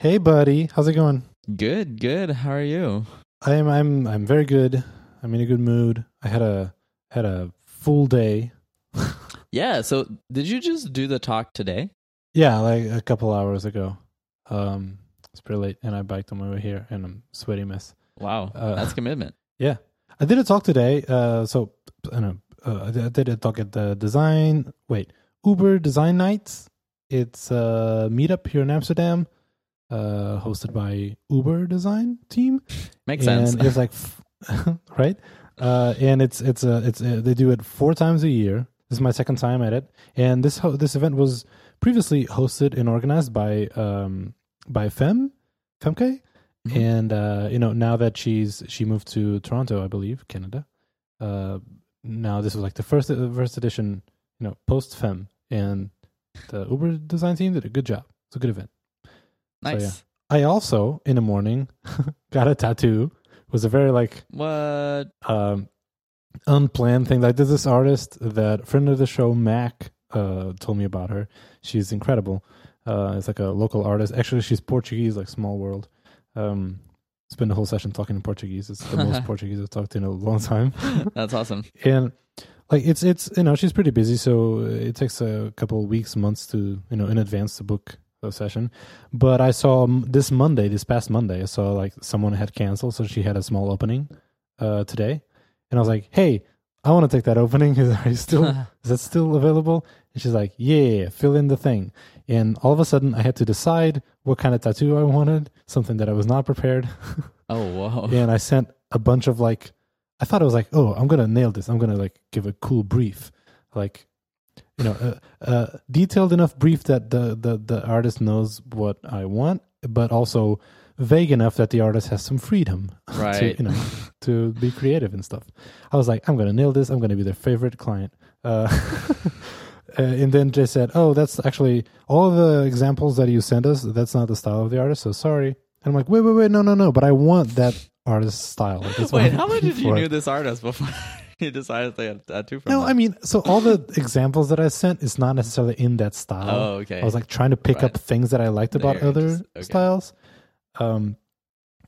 Hey, buddy, how's it going? Good, good. How are you? I'm I'm I'm very good. I'm in a good mood. I had a had a full day. Yeah. So, did you just do the talk today? Yeah, like a couple hours ago. Um, it's pretty late, and I biked on my way here, and I'm sweaty mess. Wow, Uh, that's commitment. Yeah, I did a talk today. Uh, so I know uh, I did- I did a talk at the design. Wait, Uber Design Nights. It's a meetup here in Amsterdam, uh, hosted by Uber Design Team. Makes and sense. it's like, right? Uh, and it's it's a it's a, they do it four times a year. This is my second time at it, and this ho- this event was previously hosted and organized by um by Fem Femke, Mhm. and uh, you know now that she's she moved to Toronto, I believe, Canada. Uh, now this was like the first uh, first edition, you know, post Fem, and the Uber design team did a good job. It's a good event. Nice. yeah. I also in the morning got a tattoo. It was a very like What? um unplanned thing. Like there's this artist that friend of the show Mac uh told me about her. She's incredible. Uh it's like a local artist. Actually she's Portuguese, like small world. Um spend the whole session talking in Portuguese. It's the most Portuguese I've talked in a long time. That's awesome. and like it's it's you know she's pretty busy so it takes a couple of weeks months to you know in advance to book session. But i saw this monday this past monday i saw like someone had canceled so she had a small opening uh today. And i was like hey i want to take that opening. Is are you still is that still available? And she's like yeah fill in the thing. And all of a sudden i had to decide what kind of tattoo i wanted something that i was not prepared. Oh, whoa. and I sent a bunch of like, I thought I was like, oh, I'm gonna nail this. I'm gonna like give a cool brief, like, you know, uh, uh, detailed enough brief that the the the artist knows what I want, but also vague enough that the artist has some freedom to Right. you know to be creative and stuff. I was like, I'm gonna nail this. I'm gonna be their favorite client. Uh, uh, and then they said, "Oh, that's actually all the examples that you sent us. That's not the style of the artist. So sorry." And I'm like, "Wait, wait, wait, no, no, no! But I want that artist style. Like, Wait, how much did you for." knew this artist before you decided to get a tattoo from No? I mean, so all the examples that I sent is not necessarily in that style. Oh, okay. I was like trying to pick Right. up things that I liked about other just- okay. styles. Um,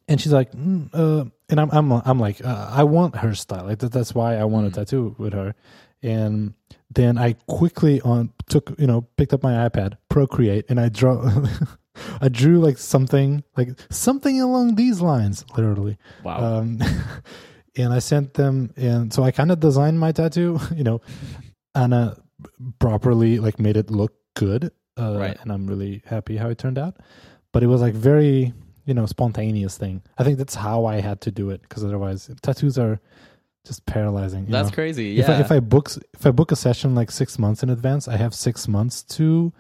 and she's like, mm, uh, and I'm, I'm, I'm like, uh, I want her style. Like that, that's why I want a Mm. tattoo with her. And then I quickly on took, you know, picked up my iPad, Procreate, and I draw, I drew like something, like something along these lines, literally. wow. Um, and I sent them, and so I kind of designed my tattoo, you know, and uh, properly like made it look good. Uh, Right. And I'm really happy how it turned out. But it was like very, you know, spontaneous thing. I think that's how I had to do it because otherwise tattoos are just paralyzing. you That's know? crazy. If Yeah. I, if I book if I book a session like six months in advance, I have six months to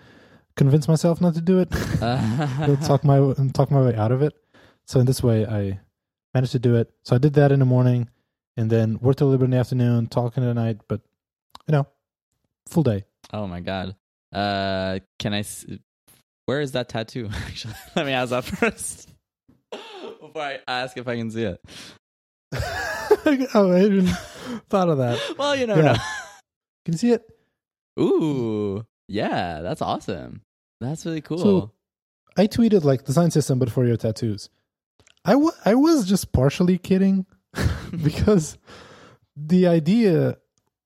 convince myself not to do it. Talk my talk my way out of it. So in this way, I managed to do it. So I did that in the morning, and then worked a little bit in the afternoon, talking at night. But you know, full day. oh my god. Uh, can I? S- where is that tattoo? Actually, let me ask that first before I ask if I can see it. oh, I hadn't thought of that. Well, you know. Yeah. Can you see it? Ooh, yeah, that's awesome. That's really cool. So- I tweeted like design system, but for your tattoos. I wa- I was just partially kidding because the idea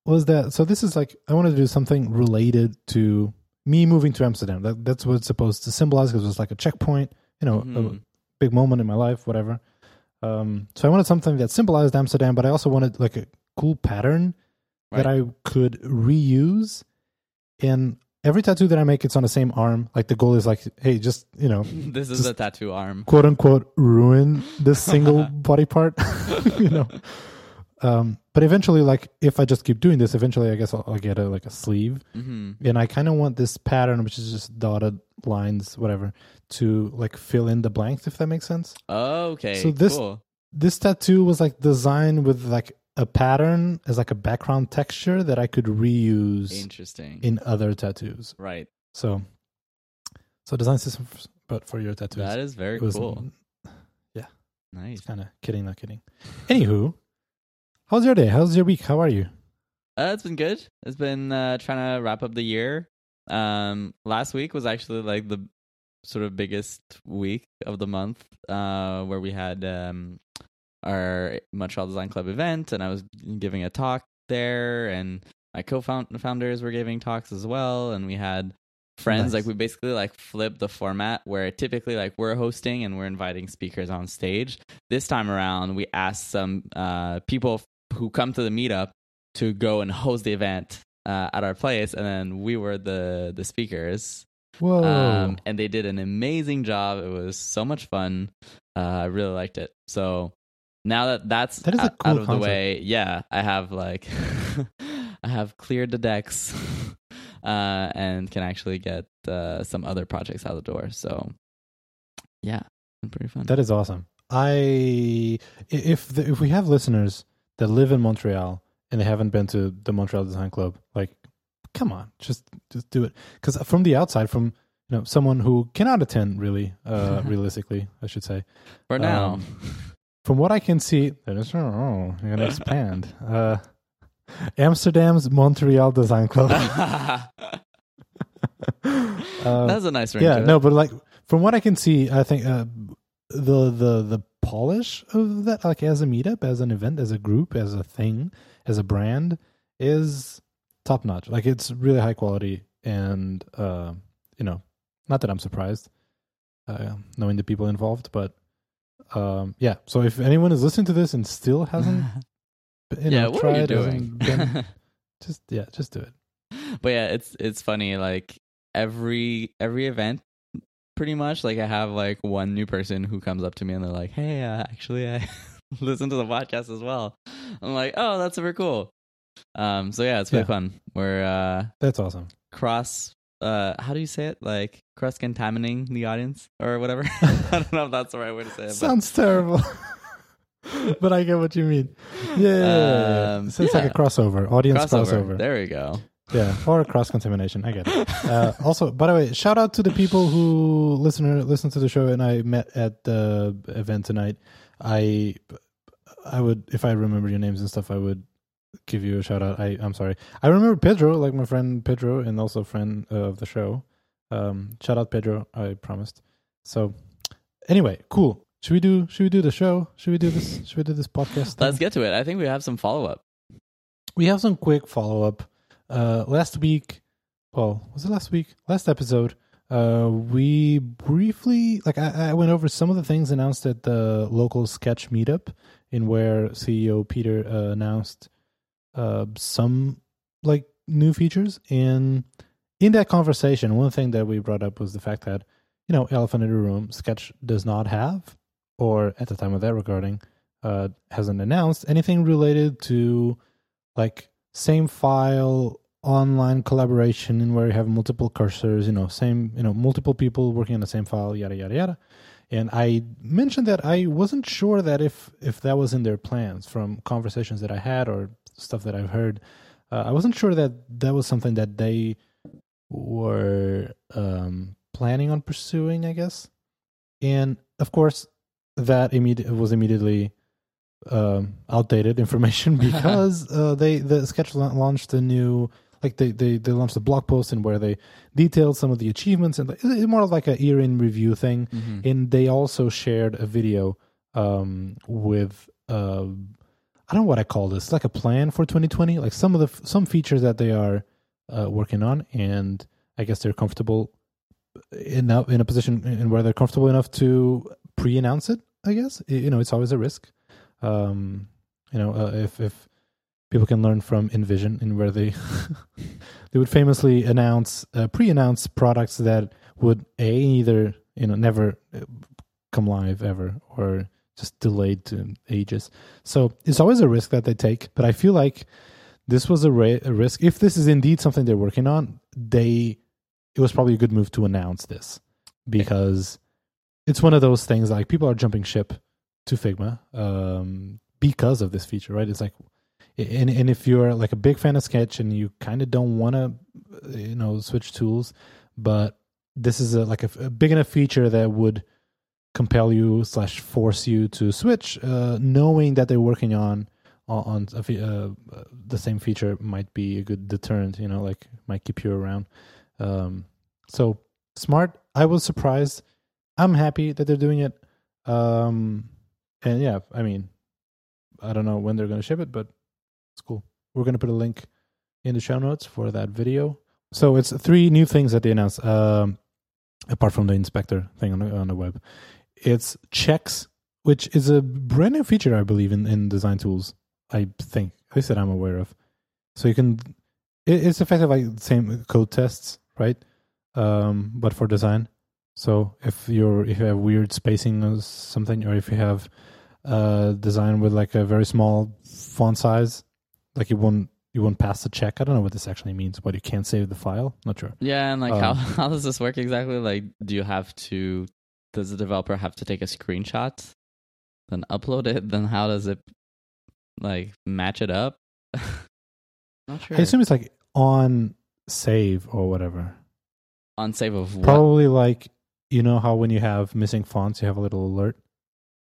was that so this is like I wanted to do something related to me moving to Amsterdam. That, that's what it's supposed to symbolize because it was like a checkpoint, you know, a Mhm. big moment in my life, whatever. Um, so I wanted something that symbolized Amsterdam, but I also wanted like a cool pattern that I could reuse. And every tattoo that I make, it's on the same arm. Like the goal is like, hey, just you know, this is a tattoo arm. quote unquote ruin this single body part you know um but eventually like if i just keep doing this eventually i guess i'll, I'll get a like a sleeve hmm and i kind of want this pattern which is just dotted lines whatever to like fill in the blanks if that makes sense Oh, Okay. So this- cool. this tattoo was like designed with like a pattern as like a background texture that i could reuse interesting. in other tattoos right. so so design system f- but for your tattoos That is very was- cool. It's Nice. kind of kidding, not kidding. Anywho, how's your day? How's your week? How are you? Uh, it's been good. It's been uh, trying to wrap up the year. Um, last week was actually like the sort of biggest week of the month, uh, where we had um, our Montreal Design Club event, and I was giving a talk there, and my co-founders were giving talks as well, and we had friends Nice. like we basically like flipped the format where typically like we're hosting and we're inviting speakers on stage. This time around we asked some uh, people who come to the meetup to go and host the event uh, at our place and then we were the the speakers. Whoa. um, and they did an amazing job. It was so much fun. Uh, i really liked it. So now that that's That is a out, cool out of the way yeah i have like i have cleared the decks uh, and can actually get uh, some other projects out the door so yeah pretty fun That is awesome. I i- if the, if we have listeners that live in Montreal and they haven't been to the Montreal Design Club, like, come on, just just do it. Because from the outside, from you know someone who cannot attend, really, uh, realistically, I should say, for now um, from what I can see, that is oh, you're gonna expand. Uh, Amsterdam's Montreal Design Club. Uh, that's a nice ring yeah to no but like from what i can see i think uh, the the the polish of that like as a meetup as an event as a group as a thing as a brand is top notch like it's really high quality and uh you know not that i'm surprised uh knowing the people involved but um yeah so if anyone is listening to this and still hasn't you yeah know, what are you doing? been- just yeah just do it. But yeah it's it's funny like every every event pretty much like i have like one new person who comes up to me and they're like hey uh, actually i listen to the podcast as well. I'm like oh that's super cool. Um so yeah it's really Yeah. fun. We're uh that's awesome. cross uh how do you say it like cross contaminating the audience or whatever i don't know if that's the right way to say it but Sounds terrible. but I get what you mean. Yeah. yeah, yeah, yeah. Um, so it's like a crossover, audience crossover. there we go Yeah. Or cross contamination. I get it. Uh, also, by the way, shout out to the people who listen listen to the show and I met at the event tonight. I I would if I remember your names and stuff, I would give you a shout out. I I'm sorry. I remember Pedro, like my friend Pedro, and also friend of the show. Um, shout out Pedro. I promised. So anyway, cool. Should we do? Should we do the show? Should we do this? Should we do this podcast? let's get to it i think we have some follow-up we have some quick follow up. Uh, last week, well, was it last week? Last episode, uh, we briefly, like, I, I went over some of the things announced at the local sketch meetup, in where CEO Peter uh, announced uh, some like new features. And in that conversation, one thing that we brought up was the fact that you know, elephant in the room, Sketch does not have, or at the time of that recording, uh, hasn't announced anything related to like same file online collaboration in where you have multiple cursors, you know, same, you know, multiple people working on the same file, yada yada yada. And I mentioned that I wasn't sure that if if that was in their plans from conversations that I had or stuff that I've heard. Uh, I wasn't sure that that was something that they were um, planning on pursuing, I guess. And of course, that immediate was immediately um, outdated information because uh, they the sketch launched a new like they, they they launched a blog post and where they detailed some of the achievements and it's more of like a year in review thing Mm-hmm. and they also shared a video um, with uh, I don't know what I call this. Like a plan for 2020 like some of the some features that they are uh, working on and I guess they're comfortable in a, in a position in where they're comfortable enough to pre-announce it I guess. You know it's always a risk. Um, you know uh, if if people can learn from InVision in where they they would famously announce uh, pre-announce products that would a either you know never uh, come live ever or just delayed to ages. So it's always a risk that they take. But I feel like this was a, ra- a risk. If this is indeed something they're working on, they it was probably a good move to announce this because it's one of those things like people are jumping ship to Figma um, because of this feature, right? It's like and and if you're like a big fan of Sketch and you kind of don't want to, you know, switch tools, but this is a like a, a big enough feature that would compel you slash force you to switch, uh, knowing that they're working on on uh, the same feature might be a good deterrent. You know, like might keep you around. Um, so smart. I was surprised. I'm happy that they're doing it. Um, and yeah, I mean, I don't know when they're going to ship it, but it's cool. We're going to put a link in the show notes for that video. So it's three new things that they announced, um, apart from the inspector thing on the, on the web. It's checks, which is a brand new feature, I believe, in, in design tools. I think, at least that I'm aware of. So you can, it, it's effectively like the same code tests, right? Um, but for design. So if you're if you have weird spacing or something, or if you have uh, design with like a very small font size, like you won't you won't pass the check. I don't know what this actually means, but you can't save the file. Not sure. Yeah, and like Um, how how does this work exactly? Like, do you have to? Does the developer have to take a screenshot, then upload it? Then how does it like match it up? Not sure. I assume it's like on save or whatever. on save of what? Probably like you know how when you have missing fonts, you have a little alert.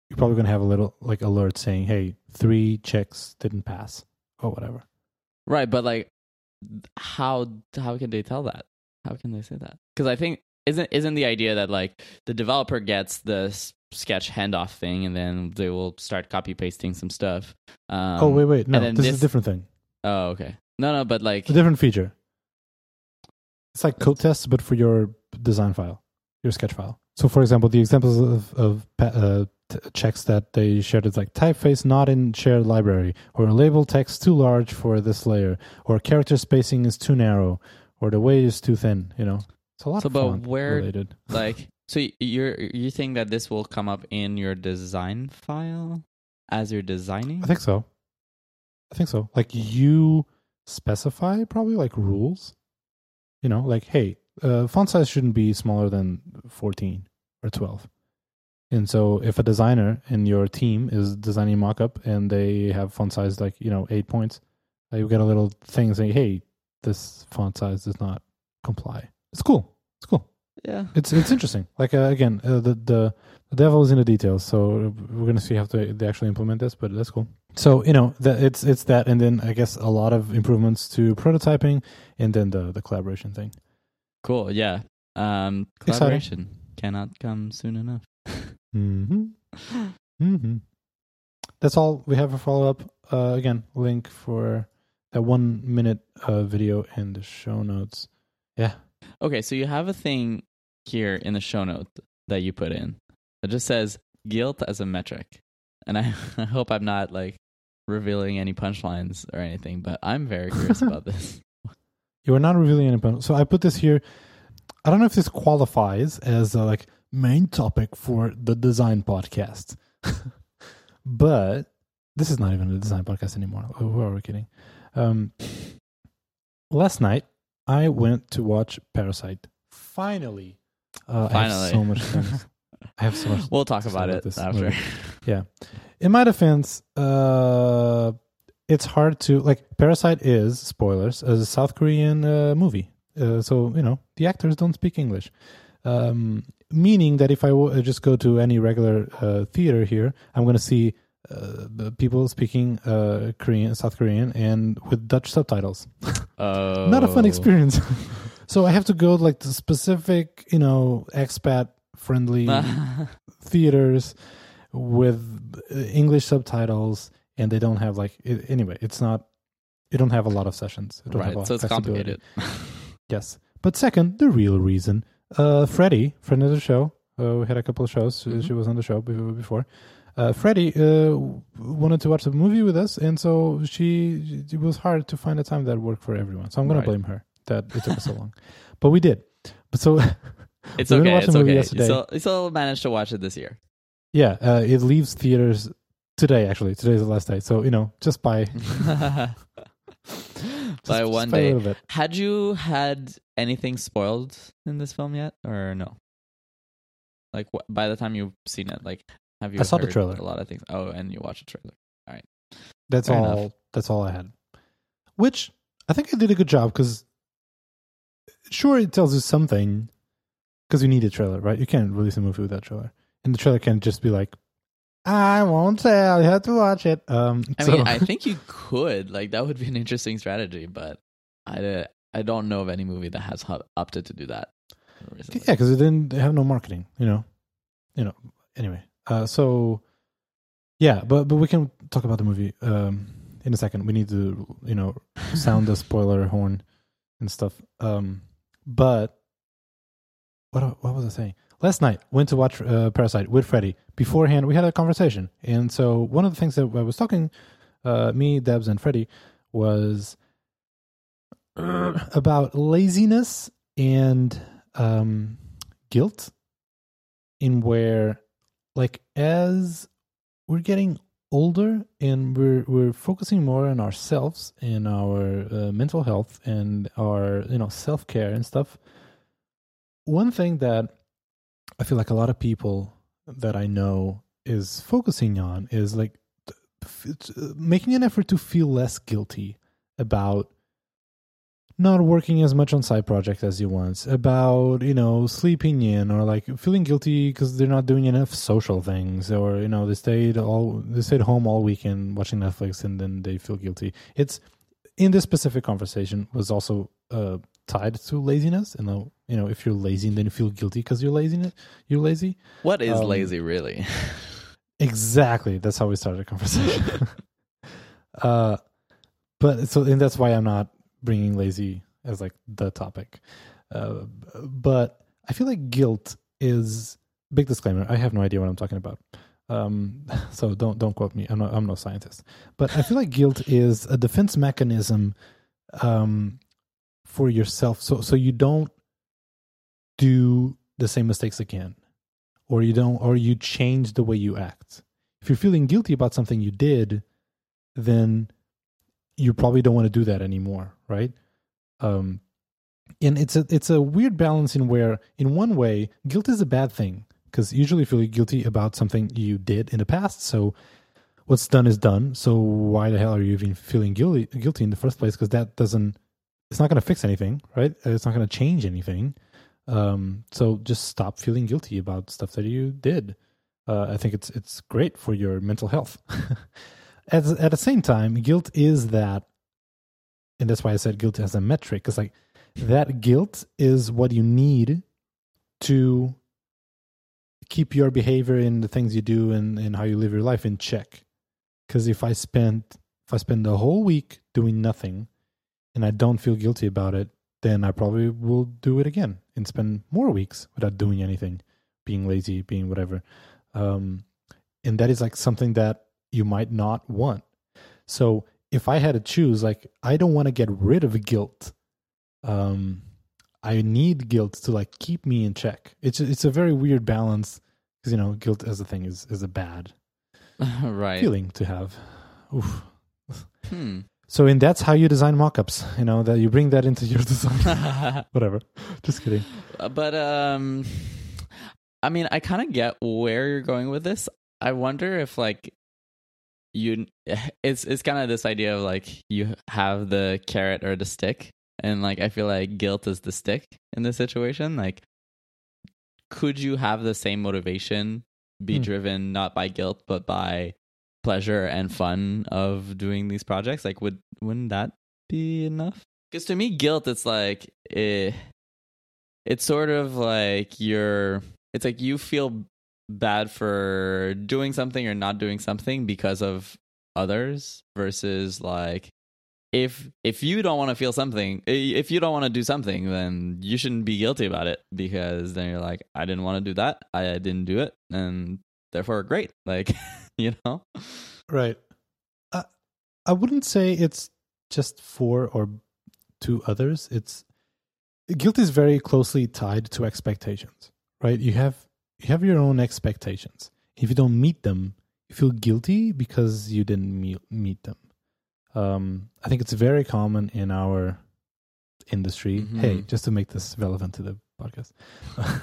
You're probably gonna have a little like alert saying, "Hey, three checks didn't pass" or whatever. Right, but like, how how can they tell that? How can they say that? Because I think isn't isn't the idea that like the developer gets the sketch handoff thing, and then they will start copy pasting some stuff. Um, oh wait, wait, no, then this, is a different thing. Oh, okay. No, no, but like, It's a different feature. It's like code tests, but for your design file, your sketch file. So, for example, the examples of, of uh, t- checks that they shared is like typeface not in shared library, or label text too large for this layer, or character spacing is too narrow, or the weight is too thin. You know, it's a lot So, of but where- related. like, so you're you think that this will come up in your design file as you're designing? I think so. I think so. Like you specify probably like rules. You know, like hey, uh, font size shouldn't be smaller than 14 or 12. And so if a designer in your team is designing mockup and they have font size like, you know, 8 points, uh, you get a little thing saying, "Hey, this font size does not comply." It's cool. It's cool yeah. it's it's interesting. Like uh, again, uh, the the the devil is in the details. So we're gonna see how they, they actually implement this, but that's cool. So you know, that it's it's that, and then I guess a lot of improvements to prototyping, and then the the collaboration thing. Cool. Yeah. Um, Exciting. collaboration cannot come soon enough. Mm-hmm. Mm-hmm. That's all we have for follow up. Uh, again, link for that one minute uh, video in the show notes. Yeah. Okay, so you have a thing here in the show note that you put in that just says guilt as a metric. And I, I hope I'm not like revealing any punchlines or anything, but I'm very curious about this. You are not revealing any panel. So I put this here. I don't know if this qualifies as a like main topic for the design podcast, but this is not even a design podcast anymore. Oh, Who are we kidding? Um, last night I went to watch Parasite. Finally, uh, I have Finally. so much things. I have so much. We'll talk to about about it this after. movie. In my defense, uh, it's hard to like. Parasite is spoilers a South Korean uh, movie, uh, so you know the actors don't speak English. Um, meaning that if I w- just go to any regular uh, theater here, I'm going to see uh, the people speaking uh, Korean, South Korean, and with Dutch subtitles. Oh. Not a fun experience. so I have to go like to specific, you know, expat friendly theaters with uh, English subtitles, and they don't have like i anyway. It's not. You don't have a lot of sessions. You don't have a right, so it's complicated. Yes, but second, the real reason. Uh, Freddie, friend of the show, uh, we had a couple of shows. Mhm. She was on the show be- before. Uh, Freddie uh, wanted to watch the movie with us, and so she. It was hard to find a time that worked for everyone. So I'm going Right. to blame her that it took us so long, but we did. But so It's We okay. watch It's the movie okay. You yesterday. still, you still managed to watch it this year. yeah, uh, it leaves theaters today. Actually, today's the last day. So you know, just by just, By one by a day. Had you had anything spoiled in this film yet, or no? Like wh- by the time you've seen it, like have you? I saw the trailer. A lot of things. Oh, and you watched the trailer. All right. That's Fair all. enough. That's all I had. Which I think I did a good job because, sure, it tells you something because you need a trailer, right? You can't release a movie without trailer, and the trailer can't just be like, "I won't tell. You have to watch it." Um, I so- mean, I think you could. Like that would be an interesting strategy, but I I don't know of any movie that has opted to do that. recently. Yeah, because they didn't they have no marketing. You know, you know. Anyway, uh, so yeah, but but we can talk about the movie um, in a second. We need to you know sound the spoiler horn and stuff. Um, but what what was I saying? Last night went to watch uh, Parasite with Freddie. Beforehand, we had a conversation, and so one of the things that I was talking, uh, me, Debs, and Freddie, was about laziness and um, guilt in where like as we're getting older and we're we're focusing more on ourselves and our uh, mental health and our you know self-care and stuff one thing that i feel like a lot of people that i know is focusing on is like making an effort to feel less guilty about not working as much on side projects as you want, about, you know, sleeping in or like feeling guilty because they're not doing enough social things or, you know, they stayed all they stayed home all weekend watching Netflix and then they feel guilty. It's in this specific conversation was also uh, tied to laziness and uh, you know if you're lazy and then you feel guilty because you're lazy you're lazy. What is um, lazy really? exactly. That's how we started the conversation. Uh but so and that's why i'm not bringing lazy as like the topic. Uh, but I feel like guilt is big disclaimer. I have no idea what I'm talking about. Um, so don't don't quote me. I'm not, I'm no scientist. But I feel like guilt is a defense mechanism um, for yourself. So so you don't do the same mistakes again, or you don't, or you change the way you act. If you're feeling guilty about something you did, then you probably don't want to do that anymore, right? Um, and it's a it's a weird balance in where, in one way, guilt is a bad thing because usually you feel guilty about something you did in the past. So what's done is done. So why the hell are you even feeling guilty guilty in the first place? Because that doesn't it's not going to fix anything, right? It's not going to change anything. Um, so just stop feeling guilty about stuff that you did. Uh, I think it's it's great for your mental health. at, at the same time, guilt is that, and that's why I said guilt as a metric, because like that guilt is what you need to keep your behavior and the things you do and, and how you live your life in check. Because if I spend if I spend the whole week doing nothing and I don't feel guilty about it, then I probably will do it again and spend more weeks without doing anything, being lazy, being whatever. Um, and that is like something that you might not want. So if I had to choose, like I don't want to get rid of guilt. Um, I need guilt to like keep me in check. It's it's a very weird balance because you know guilt as a thing is is a bad right feeling to have. Oof. Hmm. So and that's how you design mockups. You know that you bring that into your design. Whatever. Just kidding. Uh, but um, I mean, I kind of get where you're going with this. I wonder if like you it's it's kind of this idea of like you have the carrot or the stick and like i feel like guilt is the stick in this situation like could you have the same motivation be mm. driven not by guilt but by pleasure and fun of doing these projects like would wouldn't that be enough because to me guilt it's like it, it's sort of like you're it's like you feel bad for doing something or not doing something because of others versus like if if you don't want to feel something if you don't want to do something then you shouldn't be guilty about it because then you're like i didn't want to do that. I didn't do it. And therefore great. Like you know? Right. I, I wouldn't say it's just for or to others. It's guilt is very closely tied to expectations right? You have you have your own expectations. If you don't meet them, you feel guilty because you didn't meet, them. Um, I think it's very common in our industry. Mm-hmm. Hey, just to make this relevant to the podcast,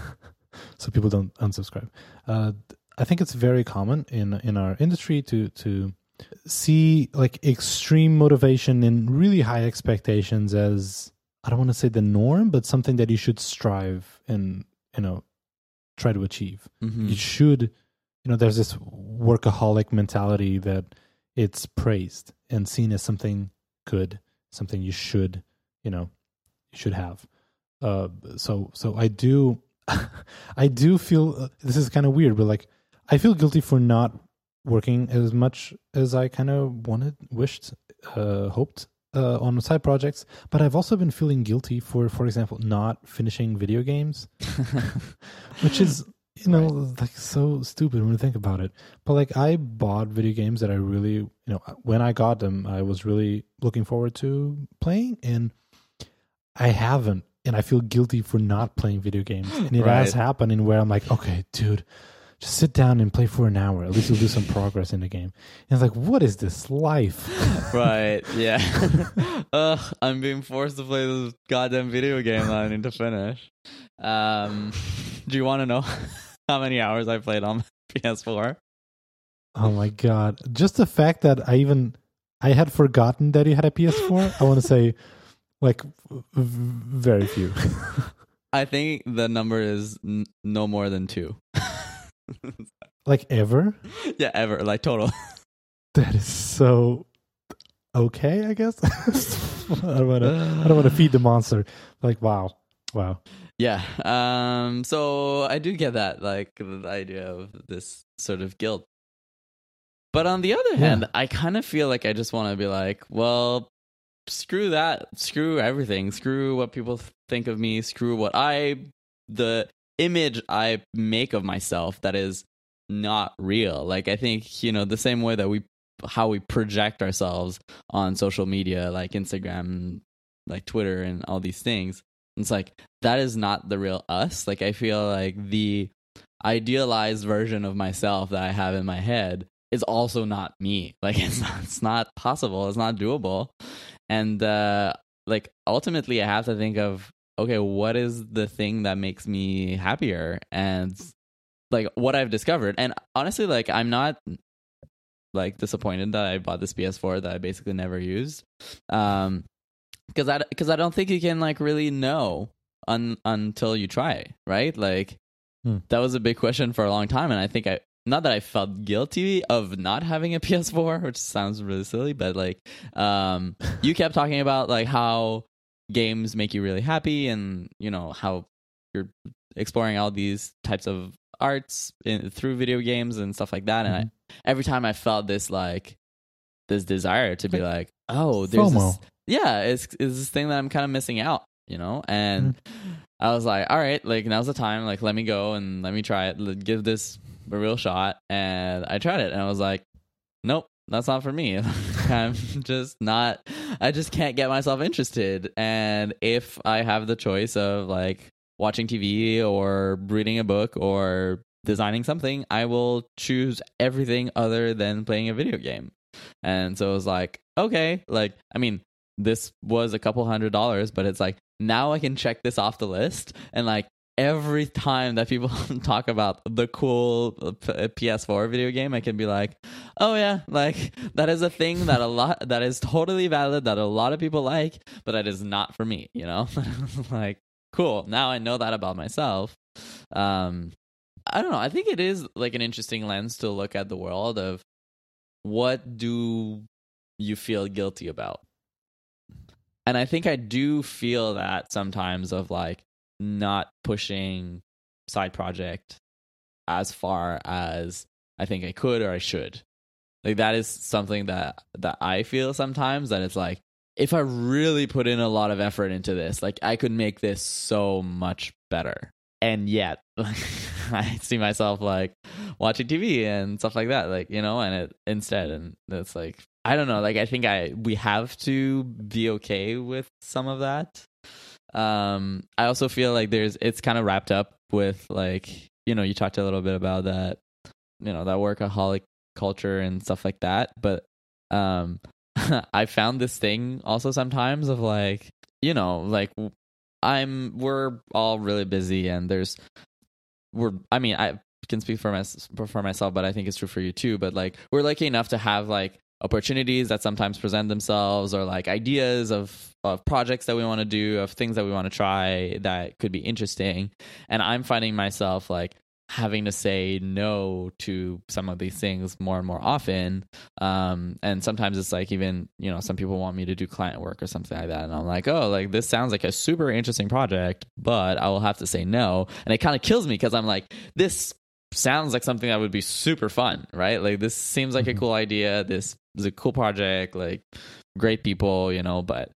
so people don't unsubscribe. Uh, I think it's very common in in our industry to to see like extreme motivation and really high expectations as I don't want to say the norm, but something that you should strive and you know try to achieve. Mm-hmm. You should, you know, there's this workaholic mentality that it's praised and seen as something good, something you should, you know, you should have. Uh, so so I do, I do feel uh, this is kind of weird, but like I feel guilty for not working as much as I kind of wanted, wished, uh, hoped uh, on side projects. But I've also been feeling guilty for, for example, not finishing video games, which is you know right. like so stupid when you think about it. But like I bought video games that I really, you know, when I got them, I was really looking forward to playing, and I haven't. And I feel guilty for not playing video games. And it right. has happened in where I'm like, okay, dude, just sit down and play for an hour. At least you'll do some progress in the game. And it's like, what is this life? right. Yeah. Ugh, I'm being forced to play this goddamn video game that I need to finish. Um, do you want to know how many hours I played on PS4? Oh my god! Just the fact that I even I had forgotten that he had a PS4. I want to say, like, very few. I think the number is n- no more than two. Like ever? Yeah, ever. Like total. That is so okay, I guess. I don't want to. I don't want to feed the monster. Like wow, wow. Yeah. Um. So I do get that, like the idea of this sort of guilt. But on the other hand. I kind of feel like I just want to be like, well, screw that, screw everything, screw what people think of me, screw what I the image I make of myself that is not real. Like I think, you know, the same way that we how we project ourselves on social media like Instagram, like Twitter and all these things. It's like that is not the real us. Like I feel like the idealized version of myself that I have in my head is also not me. Like it's not, it's not possible. It's not doable. And uh like ultimately I have to think of okay, what is the thing that makes me happier? And like what I've discovered. And honestly, like I'm not like disappointed that I bought this PS4 that I basically never used. Um because I because I don't think you can like really know un, until you try, right? Like hmm. that was a big question for a long time and I think I not that I felt guilty of not having a PS4, which sounds really silly, but like um you kept talking about like how games make you really happy and you know how you're exploring all these types of arts in, through video games and stuff like that and mm-hmm. I, every time i felt this like this desire to be like oh there's this yeah it's, it's this thing that i'm kind of missing out you know and mm-hmm. i was like all right like now's the time like let me go and let me try it let, give this a real shot and i tried it and i was like nope that's not for me. I'm just not I just can't get myself interested. And if I have the choice of like watching TV or reading a book or designing something, I will choose everything other than playing a video game. And so it was like, okay, like I mean, this was a couple hundred dollars, but it's like now I can check this off the list and like every time that people talk about the cool PS4 video game, I can be like, "Oh yeah, like that is a thing that a lot that is totally valid that a lot of people like, but that is not for me." You know, like cool. Now I know that about myself. Um, I don't know. I think it is like an interesting lens to look at the world of what do you feel guilty about. And I think I do feel that sometimes of like not pushing side project as far as I think I could or I should. Like that is something that that I feel sometimes that it's like if I really put in a lot of effort into this, like I could make this so much better. And yet like, I see myself like watching TV and stuff like that, like, you know, and it instead and it's like I don't know, like I think I we have to be okay with some of that um, I also feel like there's it's kind of wrapped up with like you know you talked a little bit about that you know that workaholic culture and stuff like that, but um, I found this thing also sometimes of like you know like I'm we're all really busy and there's we're I mean I can speak for my for myself, but I think it's true for you too. But like we're lucky enough to have like opportunities that sometimes present themselves or like ideas of of projects that we want to do of things that we want to try that could be interesting. And i'm finding myself like having to say no to some of these things more and more often. Um and sometimes it's like even you know some people want me to do client work or something like that and i'm like oh like this sounds like a super interesting project but i will have to say no. And it kind of kills me because i'm like this sounds like something that would be super fun right? Like this seems like Mhm. a cool idea. This is a cool project like great people you know but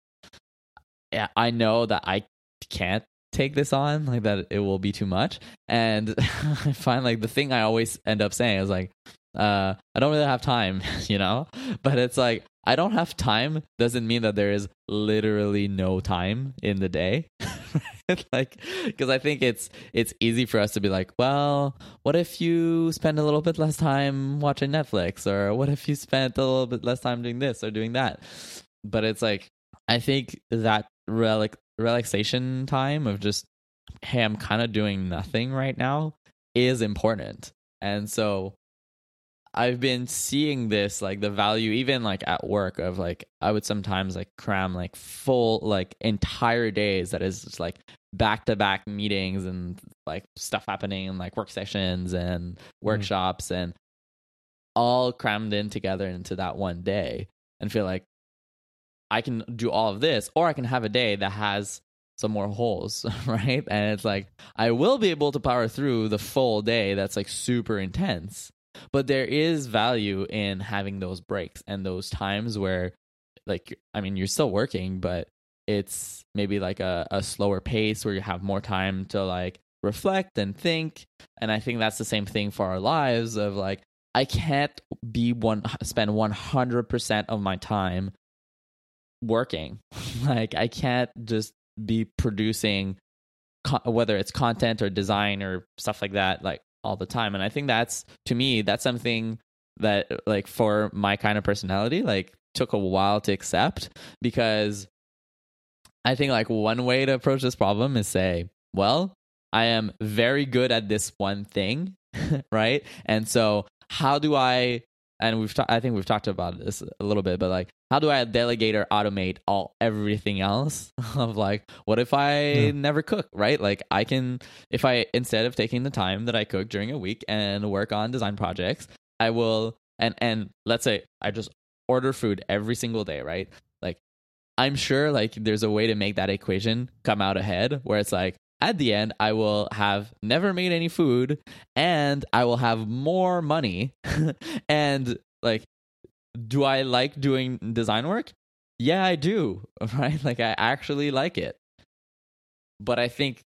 yeah i know that i can't take this on like that it will be too much. And i find like the thing i always end up saying is like uh i don't really have time you know? But it's like i don't have time doesn't mean that there is literally no time in the day like because i think it's it's easy for us to be like well what if you spend a little bit less time watching netflix? Or what if you spent a little bit less time doing this or doing that? But it's like i think that relic relaxation time of just hey i'm kind of doing nothing right now is important. And so i've been seeing this like the value even like at work of like i would sometimes like cram like full like entire days that is just like back to back meetings and like stuff happening and like work sessions and hmm. workshops and all crammed in together into that one day and feel like I can do all of this, or I can have a day that has some more holes, right? And it's like I will be able to power through the full day that's like super intense. But there is value in having those breaks and those times where like I mean you're still working, but it's maybe like a, a slower pace where you have more time to like reflect and think. And I think that's the same thing for our lives of like I can't be one spend 100% of my time working. like I can't just be producing whether it's content or design or stuff like that like all the time. And I think that's to me that's something that like for my kind of personality like took a while to accept because I think like one way to approach this problem is say, well, I am very good at this one thing, right? And so how do I and we've ta- I think we've talked about this a little bit, but like how do I delegate or automate all everything else of like what if I Yeah. never cook, right? Like I can if I instead of taking the time that I cook during a week and work on design projects, I will and and let's say I just order food every single day, right? Like I'm sure like there's a way to make that equation come out ahead where it's like at the end I will have never made any food and I will have more money and like do I like doing design work? Yeah, I do, right? Like I actually like it. But I think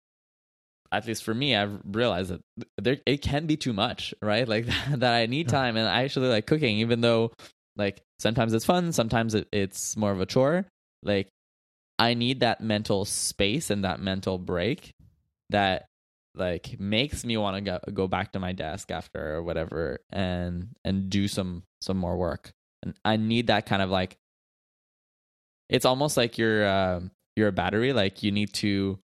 at least for me I've realized that there it can be too much, right? Like that I need time and I actually like cooking even though like sometimes it's fun, sometimes it, it's more of a chore. Like I need that mental space and that mental break that like makes me want to go, go back to my desk after or whatever and and do some some more work. And I need that kind of like it's almost like you're um you're a battery like you need to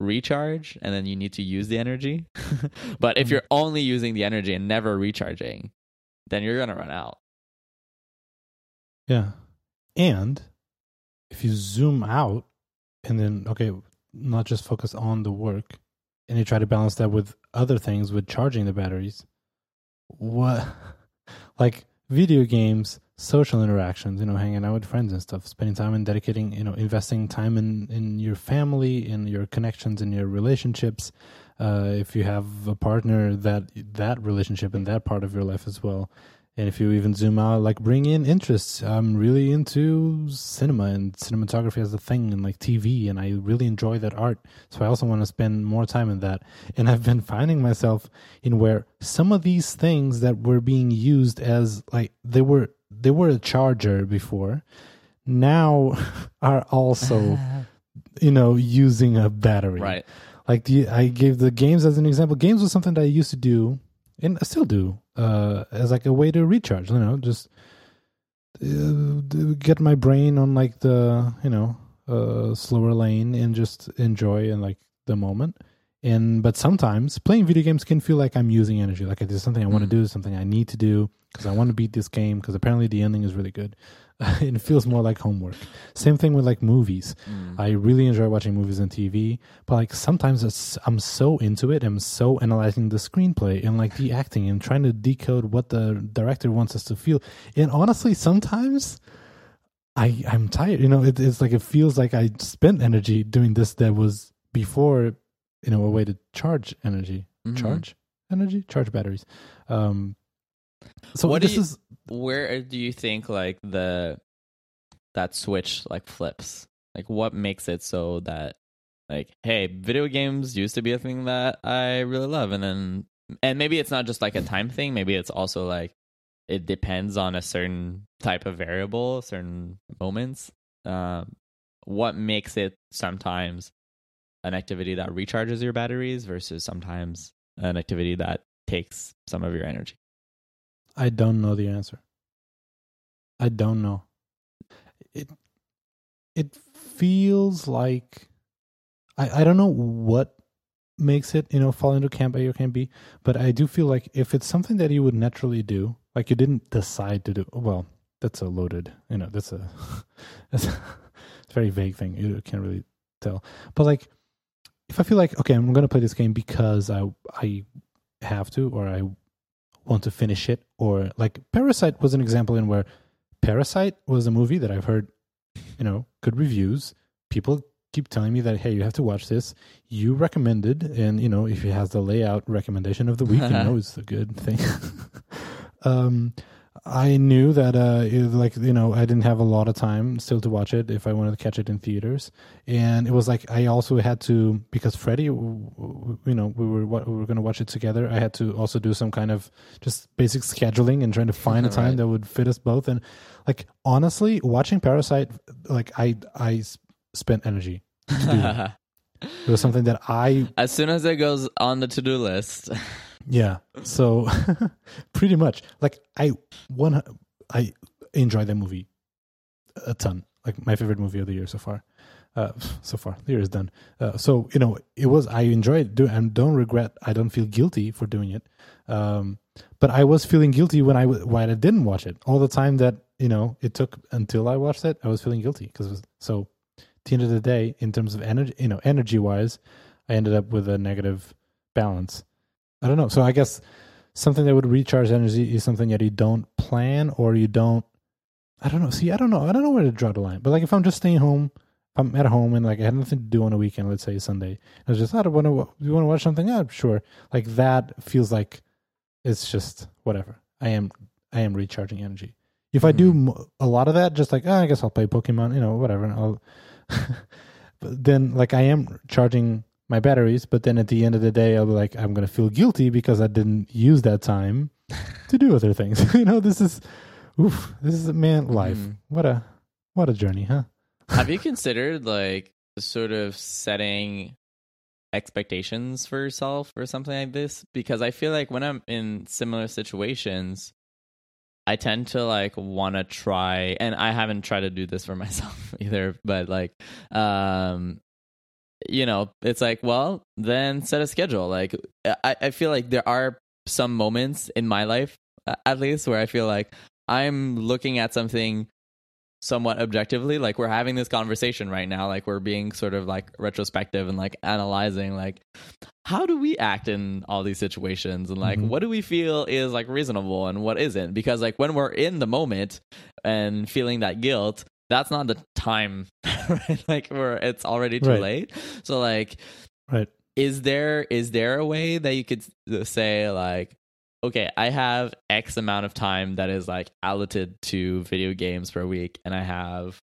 recharge and then you need to use the energy. but if Mhm. you're only using the energy and never recharging, then you're going to run out. Yeah. And if you zoom out and then, okay, not just focus on the work and you try to balance that with other things, with charging the batteries, what, like video games, social interactions, you know, hanging out with friends and stuff, spending time and dedicating, you know, investing time in, in your family, in your connections, in your relationships. Uh, if you have a partner, that that relationship and that part of your life as well. And if you even zoom out, like bring in interests. I'm really into cinema and cinematography as a thing and like TV, and I really enjoy that art. So I also want to spend more time in that. And I've been finding myself in where some of these things that were being used as like they were they were a charger before, now are also you know using a battery. right. Like the, I gave the games as an example. Games was something that I used to do, and I still do, uh, as like a way to recharge. You know, just uh, get my brain on like the you know uh, slower lane and just enjoy and like the moment. And but sometimes playing video games can feel like I'm using energy. Like it is something I want to Mm. do, something I need to do because I want to beat this game because apparently the ending is really good. it feels more like homework. Same thing with like movies. Mm. I really enjoy watching movies on TV, but like sometimes it's, I'm so into it. I'm so analyzing the screenplay and like the acting and trying to decode what the director wants us to feel. And honestly, sometimes I I'm tired. You know, it, it's like it feels like I spent energy doing this that was before, you know, a way to charge energy, Mhm. charge energy, charge batteries. Um, so What this you- is where do you think like the that switch like flips? Like what makes it so that like hey video games used to be a thing that i really love and then and maybe it's not just like a time thing maybe it's also like it depends on a certain type of variable certain moments. Um what makes it sometimes an activity that recharges your batteries versus sometimes an activity that takes some of your energy I don't know the answer. I don't know. It it feels like I I don't know what makes it, you know, fall into camp A or camp B, but I do feel like if it's something that you would naturally do, like you didn't decide to do well, that's a loaded, you know, that's a that's a, very vague thing. You can't really tell. But like if I feel like okay, I'm to play this game because I I have to or I want to finish it or like Parasite was an example in where Parasite was a movie that I've heard, you know, good reviews. People keep telling me that hey, you have to watch this. You recommended, and you know, if it has the layout recommendation of the week, you know, it's a good thing. um, I knew that uh, it, like you know, I didn't have a lot of time still to watch it if I wanted to catch it in theaters, and it was like I also had to because Freddie, you know, we were we were going to watch it together. I had to also do some kind of just basic scheduling and trying to find a time Right. that would fit us both. And like honestly, watching Parasite, like I I spent energy. to do. It was something that I as soon as it goes on the to-do list yeah. So pretty much like I one I enjoy that movie a ton. Like my favorite movie of the year so far. Uh, so far the year is done. Uh, so you know it was I enjoyed doing and don't regret. I don't feel guilty for doing it. Um, but I was feeling guilty when I when I didn't watch it. All the time that you know it took until I watched it, I was feeling guilty because so. At the end of the day, in terms of energy, you know, energy wise, I ended up with a negative balance. I don't know. So I guess something that would recharge energy is something that you don't plan or you don't. I don't know. See, I don't know. I don't know where to draw the line. But like, if I'm just staying home, if I'm at home and like I had nothing to do on a weekend, let's say Sunday, I was just, I don't want to. You want to watch something? Yeah, sure. Like that feels like it's just whatever. I am. I am recharging energy. If I do mm-hmm. a lot of that, just like oh, I guess I'll play Pokemon, you know, whatever. I'll. but then, like, I am charging my batteries, but then at the end of the day, I'll be like, I'm gonna feel guilty because I didn't use that time to do other things. you know, this is, oof, this is a man life. Mhm. What a, what a journey, huh? have you considered like sort of setting expectations for yourself or something like this because i feel like when i'm in similar situations i tend to like want to try and i haven't tried to do this for myself either but like um you know it's like well then set a schedule. Like i, I feel like there are some moments in my life at least where i feel like i'm looking at something somewhat objectively. Like we're having this conversation right now. Like we're being sort of like retrospective and like analyzing like how do we act in all these situations? And like Mhm. what do we feel is like reasonable and what isn't? Because like when we're in the moment and feeling that guilt that's not the time right like we're it's already too Right. late so like Right. is there is there a way that you could say like okay i have x amount of time that is like allotted to video games per week and i have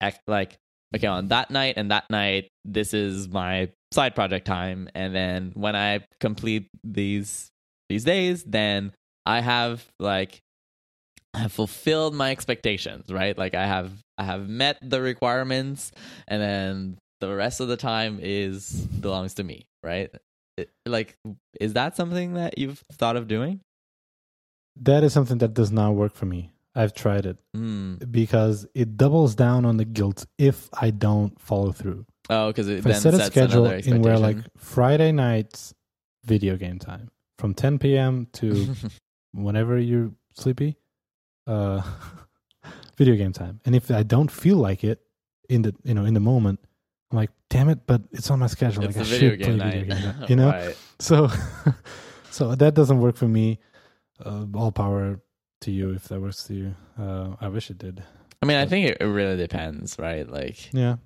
X, like okay on that night and that night this is my side project time and then when i complete these these days then i have like have fulfilled my expectations, right? Like I have I have met the requirements and then the rest of the time is belongs to me, right? It- like is that something that you've thought of doing? That is something that does not work for me. I've tried it Hmm. because it doubles down on the guilt if I don't follow through. Oh, because it If I then set a schedule in where like. Friday nights video game time from 10 p.m. to whenever you're sleepy, uh, video game time. And if I don't feel like it in the you know in the moment, I'm like, damn it! But it's on my schedule. It's like I should play video game night, you know. Right. So, so that doesn't work for me. Uh, all power to you if that works to you. Uh, I wish it did. I mean, I think it, it really depends, right? Like, Yeah.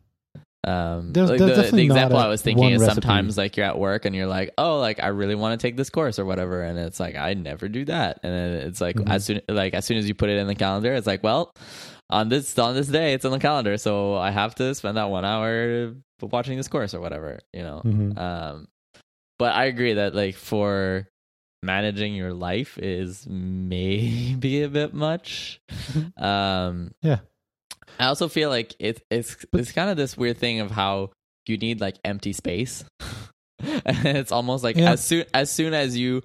Um, There's- like there's the, the example I was thinking is recipe. sometimes like you're at work and you're like, oh, like I really want to take this course or whatever, and it's like I never do that, and then it's like Mhm. as soon like as soon as you put it in the calendar, it's like, well, on this on this day, it's in the calendar, so I have to spend that one hour watching this course or whatever, you know. Mhm. Um, but I agree that like for managing your life is maybe a bit much. um, Yeah. I also feel like it's it's it's kind of this weird thing of how you need like empty space. and it's almost like Yeah. as soon as soon as you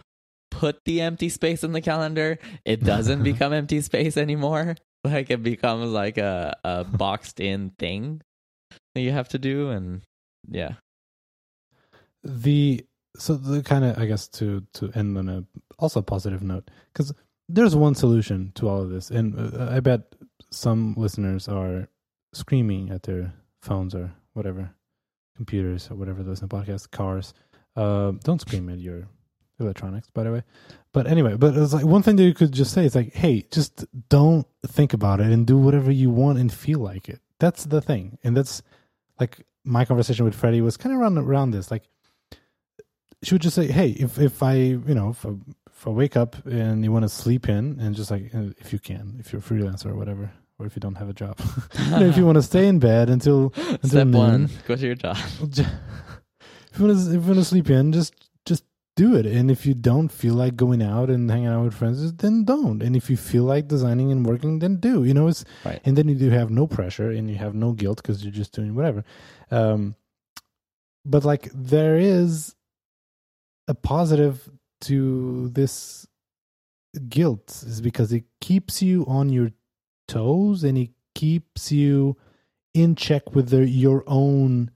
put the empty space in the calendar, it doesn't become empty space anymore. Like it becomes like a, a boxed in thing that you have to do and yeah. the so the kind of I guess to to end on a also positive note because there's one solution to all of this, and uh, I bet some listeners are screaming at their phones or whatever, computers or whatever listen to podcasts, cars. Uh, don't scream at your electronics, by the way. But anyway, but it's like one thing that you could just say is like, hey, just don't think about it and do whatever you want and feel like it. That's the thing, and that's like my conversation with Freddie was kind of around around this. Like, she would just say, hey, if if I you know if I, if I wake up and you want to sleep in and just like if you can, if you're a freelancer or whatever, or if you don't have a job, if you want to stay in bed until until Step noon, one, go to your job. if you want to if you want to sleep in, just just do it. And if you don't feel like going out and hanging out with friends, then don't. And if you feel like designing and working, then do. You know, it's Right. and then you do have no pressure and you have no guilt because you're just doing whatever. Um, but like there is a positive to this guilt is because it keeps you on your toes and it keeps you in check with the, your own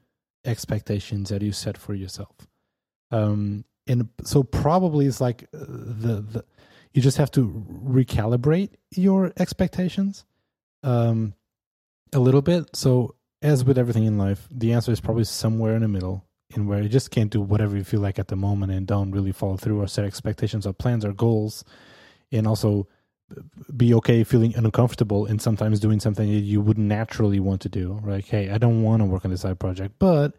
expectations that you set for yourself. Um, and so probably it's like uh, the, the you just have to recalibrate your expectations um, a little bit. So as with everything in life, the answer is probably somewhere in the middle, in where you just can't do whatever you feel like at the moment and don't really follow through or set expectations or plans or goals, and also be okay feeling uncomfortable and sometimes doing something that you would naturally want to do. Like, hey, I don't want to work on this side project, but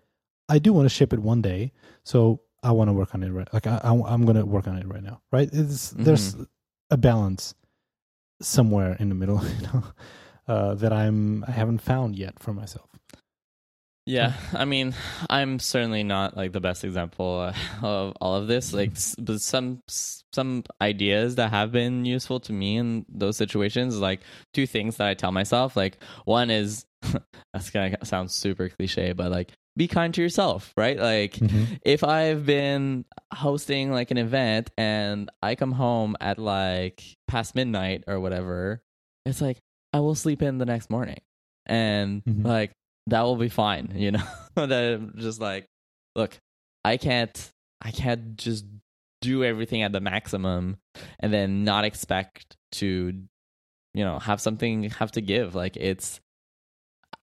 I do want to ship it one day, so I want to work on it right. Like, I, am going to work on it right now. Right? It's there's a balance somewhere in the middle, you know, uh, that I'm I haven't found yet for myself. Yeah, I mean, I'm certainly not like the best example uh, of all of this. Like, but some some ideas that have been useful to me in those situations, like two things that I tell myself. Like, one is that's gonna sound super cliche, but like, be kind to yourself, right? Like, if I've been hosting like an event and I come home at like past midnight or whatever, it's like I will sleep in the next morning, and Mhm. like that will be fine, you know. that I'm just like, look, I can't, I can't just do everything at the maximum and then not expect to, you know, have something have to give. Like it's,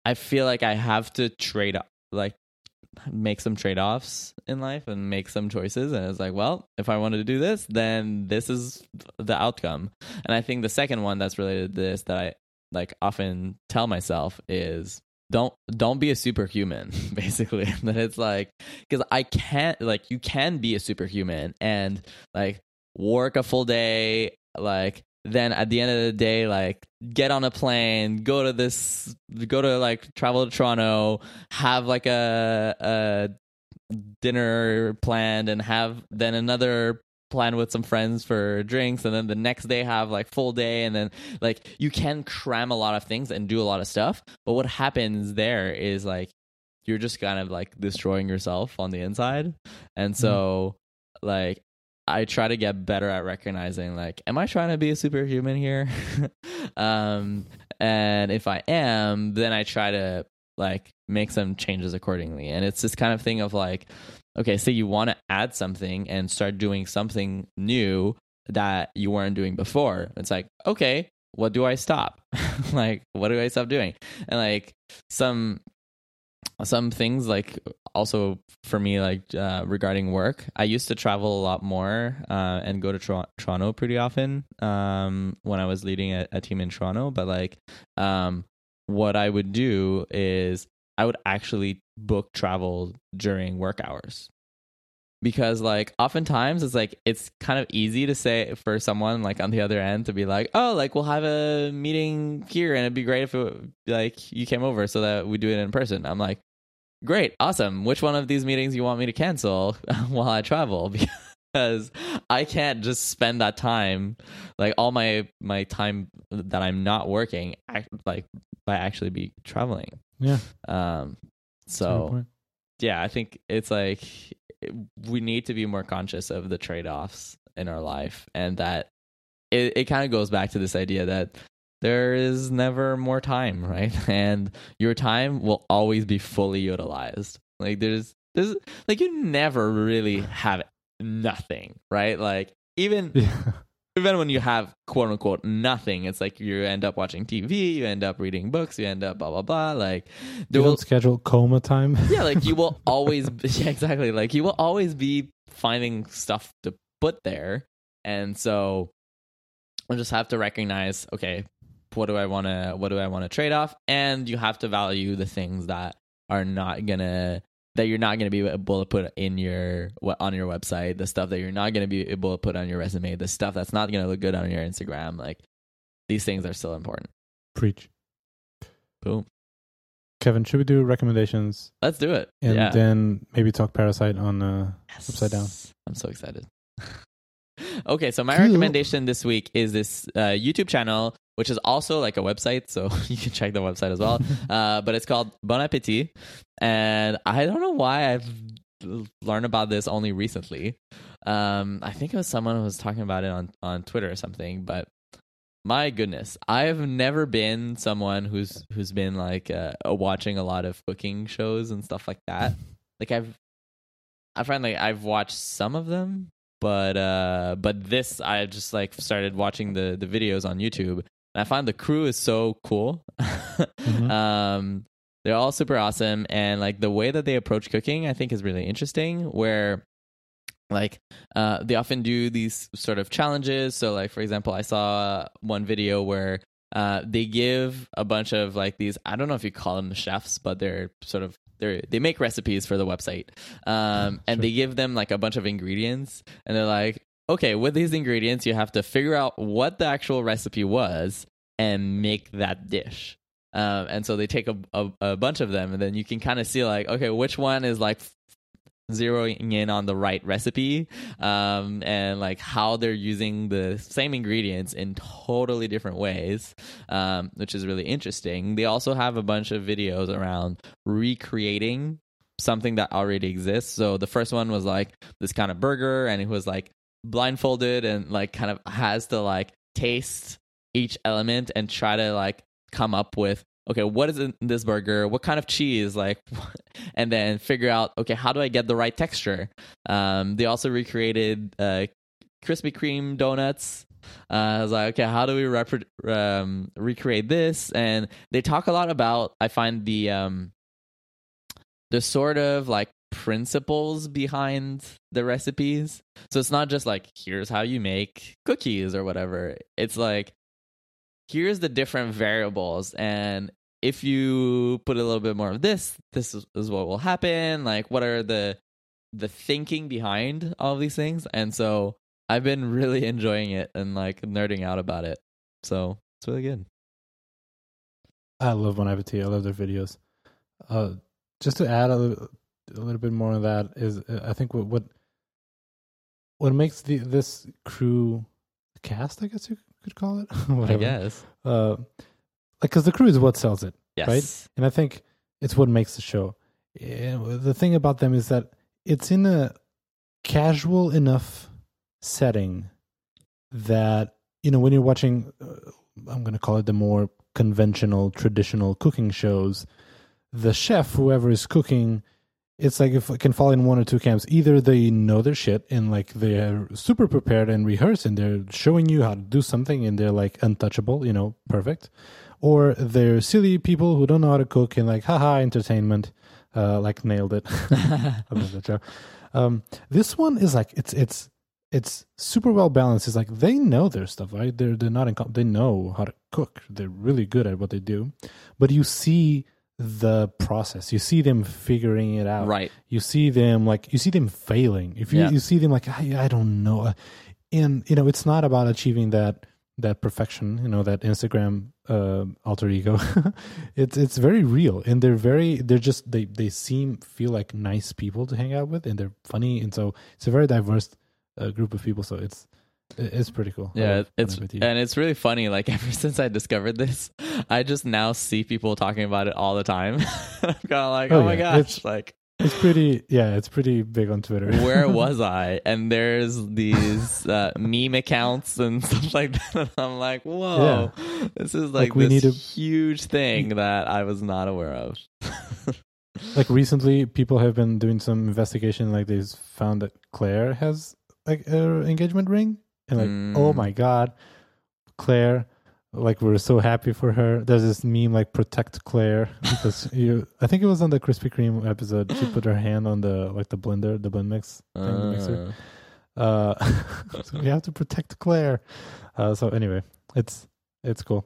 I feel like I have to trade like make some trade offs in life and make some choices. And it's like, well, if I wanted to do this, then this is the outcome. And I think the second one that's related to this that I like often tell myself is don't don't be a superhuman basically. That it's like because i can't like you can be a superhuman and like work a full day like then at the end of the day like get on a plane go to this go to like travel to toronto have like a a dinner planned and have then another plan with some friends for drinks and then the next day have like full day and then like you can cram a lot of things and do a lot of stuff but what happens there is like you're just kind of like destroying yourself on the inside and so like i try to get better at recognizing like am i trying to be a superhuman here? Um and if i am then i try to like make some changes accordingly and it's this kind of thing of like okay say you want to add something and start doing something new that you weren't doing before it's like okay what do I stop? like, what do I stop doing? And like some some things like also for me like uh, regarding work i used to travel a lot more uh, and go to Tor- toronto pretty often um, when i was leading a, a, team in toronto but like um, what i would do is i would actually book travel during work hours. Because like oftentimes it's like it's kind of easy to say for someone like on the other end to be like oh like we'll have a meeting here and it'd be great if it like you came over so that we do it in person. I'm like great awesome. Which one of these meetings you want me to cancel while i travel? Because i can't just spend that time like all my my time that i'm not working like by actually be traveling. Yeah. Um so yeah i think it's like we need to be more conscious of the trade-offs in our life and that it, it kind of goes back to this idea that there is never more time right? And your time will always be fully utilized. Like there's there's like you never really have nothing right? Like even yeah even when you have quote unquote nothing, it's like you end up watching TV, you end up reading books, you end up blah blah blah. Like you will, schedule coma time. yeah, like you will always yeah, exactly. Like you will always be finding stuff to put there. And so I just have to recognize, okay, what do I wanna what do I wanna trade off? And you have to value the things that are not gonna that you're not going to be able to put in your on your website, the stuff that you're not going to be able to put on your resume, the stuff that's not going to look good on your Instagram, like these things are still important. Preach. Boom. Kevin, should we do recommendations? Let's do it. And yeah. then maybe talk Parasite on uh, yes. Upside Down. I'm so excited. okay, so my cool. recommendation this week is this uh, YouTube channel which is also like a website, so you can check the website as well. uh, but it's called Bon Appetit, and I don't know why I've learned about this only recently. Um, I think it was someone who was talking about it on on Twitter or something, but my goodness, I've never been someone who's who's been like uh, watching a lot of cooking shows and stuff like that. Like I've I find like I've watched some of them, but uh but this I just like started watching the the videos on YouTube and I find the crew is so cool. mm-hmm. um, they're all super awesome, and like the way that they approach cooking, I think is really interesting. Where like uh, they often do these sort of challenges. So, like for example, I saw one video where uh, they give a bunch of like these. I don't know if you call them chefs, but they're sort of they they make recipes for the website, um, and sure. they give them like a bunch of ingredients, and they're like, okay, with these ingredients, you have to figure out what the actual recipe was and make that dish. Um, and so they take a, a, a, bunch of them, and then you can kind of see like, okay, which one is like zeroing in on the right recipe, um, and like how they're using the same ingredients in totally different ways, um, which is really interesting. They also have a bunch of videos around recreating something that already exists. So the first one was like this kind of burger, and it was like blindfolded and like kind of has to like taste each element and try to like come up with okay what is in this burger what kind of cheese like and then figure out okay how do i get the right texture um, they also recreated uh, krispy kreme donuts uh, I was like, okay, how do we rep- um, recreate this? And they talk a lot about. I find the um, the sort of like principles behind the recipes. So it's not just like here's how you make cookies or whatever. It's like here's the different variables. And if you put a little bit more of this this is, what will happen. Like what are the the thinking behind all these things? And so i've been really enjoying it and like nerding out about it. So it's really good. I love Bon Appetit. I love their videos. Uh just to add a a little bit more on that is i think what what what makes the this crew cast i guess you could call it. I guess. Uh, like, because the crew is what sells it, yes. right? And I think it's what makes the show. And the thing about them is that it's in a casual enough setting that you know when you're watching. Uh, I'm going to call it the more conventional, traditional cooking shows. The chef, whoever is cooking, it's like if it can fall in one or two camps. Either they know their shit and like they're super prepared and rehearsed and they're showing you how to do something and they're like untouchable, you know, perfect. Or they're silly people who don't know how to cook and like haha entertainment, uh, like nailed it. Um, this one is like it's it's it's super well balanced. It's like they know their stuff, right? They're they're not in. They know how to cook. They're really good at what they do, but you see the process. You see them figuring it out. Right. You see them like you see them failing. If you Yeah. you see them like I I don't know, and you know it's not about achieving that that perfection. You know that Instagram uh, alter ego. it's it's very real, and they're very they're just they they seem feel like nice people to hang out with, and they're funny, and so it's a very diverse uh, group of people. So it's it's pretty cool. Yeah, it's and it's really funny. Like ever since I discovered this, I just now see people talking about it all the time. I'm kind of like, Oh, oh, my yeah. gosh, It's- like it's pretty yeah, it's pretty big on Twitter. where was I? And there's these uh, meme accounts and stuff like that. And I'm like, whoa, this is like, Like, we this need a huge thing that I was not aware of. like recently people have been doing some investigation like they found that claire has like an engagement ring and like Mm. oh my god claire like we're so happy for her. There's this meme like protect claire because you i think it was on the krispy kreme episode. She put her hand on the like the blender the blend mix thing, the mixer. Uh, uh so we have to protect claire. Uh so anyway it's it's cool.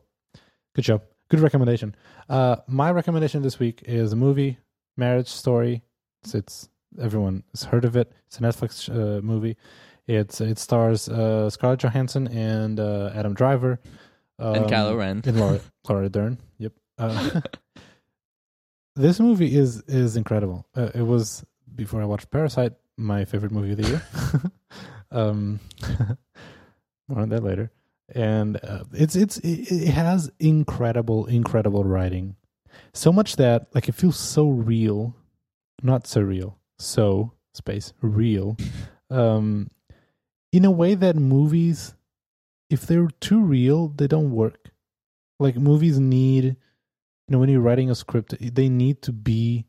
Good show. Good recommendation. Uh my recommendation this week is a movie marriage story. It's, it's everyone has heard of it. It's a netflix uh, movie it's it stars uh scarlett johansson and uh adam driver um, and Kylo Ren. and Laura, Laura Dern. Yep. Uh, this movie is is incredible. Uh, it was before I watched Parasite, my favorite movie of the year. um, more on that later. And uh, it's it's it, it has incredible incredible writing, so much that like it feels so real, not surreal. So space real, um, in a way that movies if they're too real, they don't work. Like movies need, you know, when you're writing a script, they need to be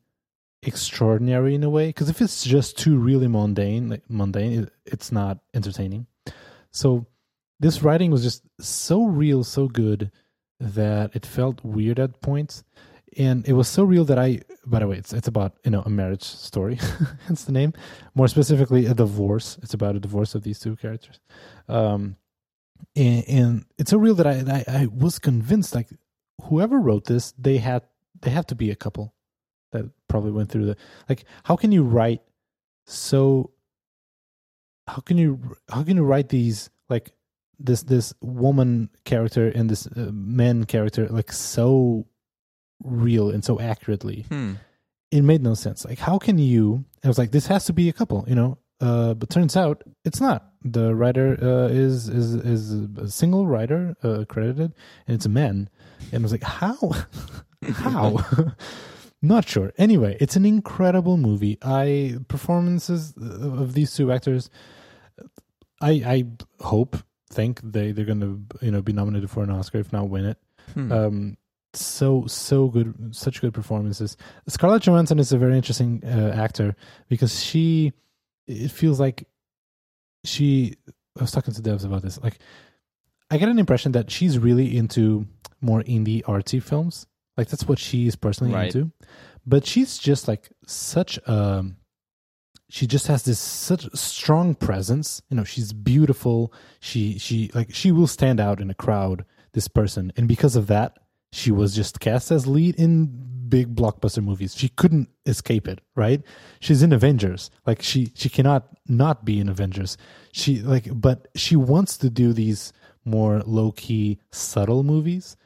extraordinary in a way. Because if it's just too really mundane, like mundane, it's not entertaining. So this writing was just so real, so good that it felt weird at points. And it was so real that I, by the way, it's it's about you know a marriage story, hence the name. More specifically, a divorce. It's about a divorce of these two characters. Um, and, and it's so real that I, I I was convinced like whoever wrote this they had they have to be a couple that probably went through the like how can you write so how can you how can you write these like this this woman character and this uh, man character like so real and so accurately Hmm. it made no sense. Like, how can you? I was like, this has to be a couple, you know. Uh, but turns out it's not. The writer uh, is is is a single writer uh, credited, and it's a man. And I was like, how? how? not sure. Anyway, it's an incredible movie. I performances of these two actors. I I hope think they they're gonna you know be nominated for an Oscar if not win it Hmm. um so so good such good performances. Scarlett johansson is a very interesting uh, actor because she it feels like she i was talking to devs about this like i get an impression that she's really into more indie artsy films. Like that's what she's personally Right. into. But she's just like such a she just has this such strong presence. You know she's beautiful. She she like she will stand out in a crowd this person. And because of that she was just cast as lead in big blockbuster movies. She couldn't escape it right? She's in avengers. Like she she cannot not be in avengers. She like but she wants to do these more low-key subtle movies.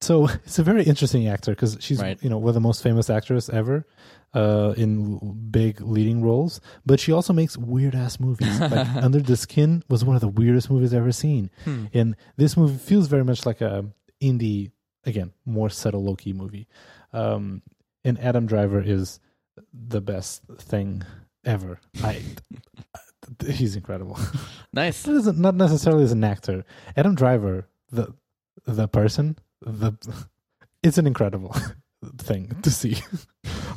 So it's a very interesting actor because she's Right. you know one of the most famous actors ever uh, in big leading roles, but she also makes weird ass movies. Like Under the Skin was one of the weirdest movies I've ever seen, Hmm. and this movie feels very much like a indie, again, more subtle, low key movie. Um, and Adam Driver is the best thing ever. I, he's incredible. Nice. Not necessarily as an actor. Adam Driver, the the person, the it's an incredible thing to see.